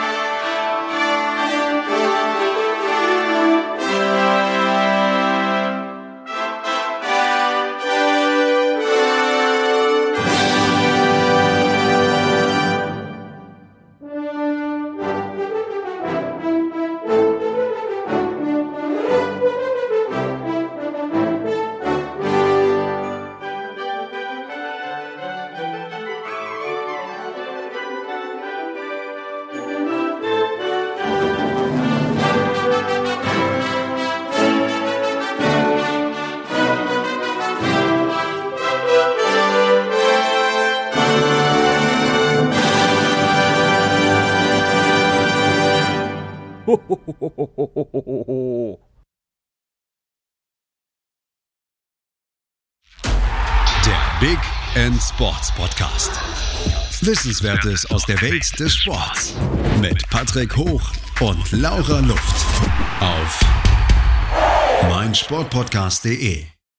Podcast. Wissenswertes aus der Welt des Sports. Mit Patrick Hoch und Laura Luft. Auf meinsportpodcast.de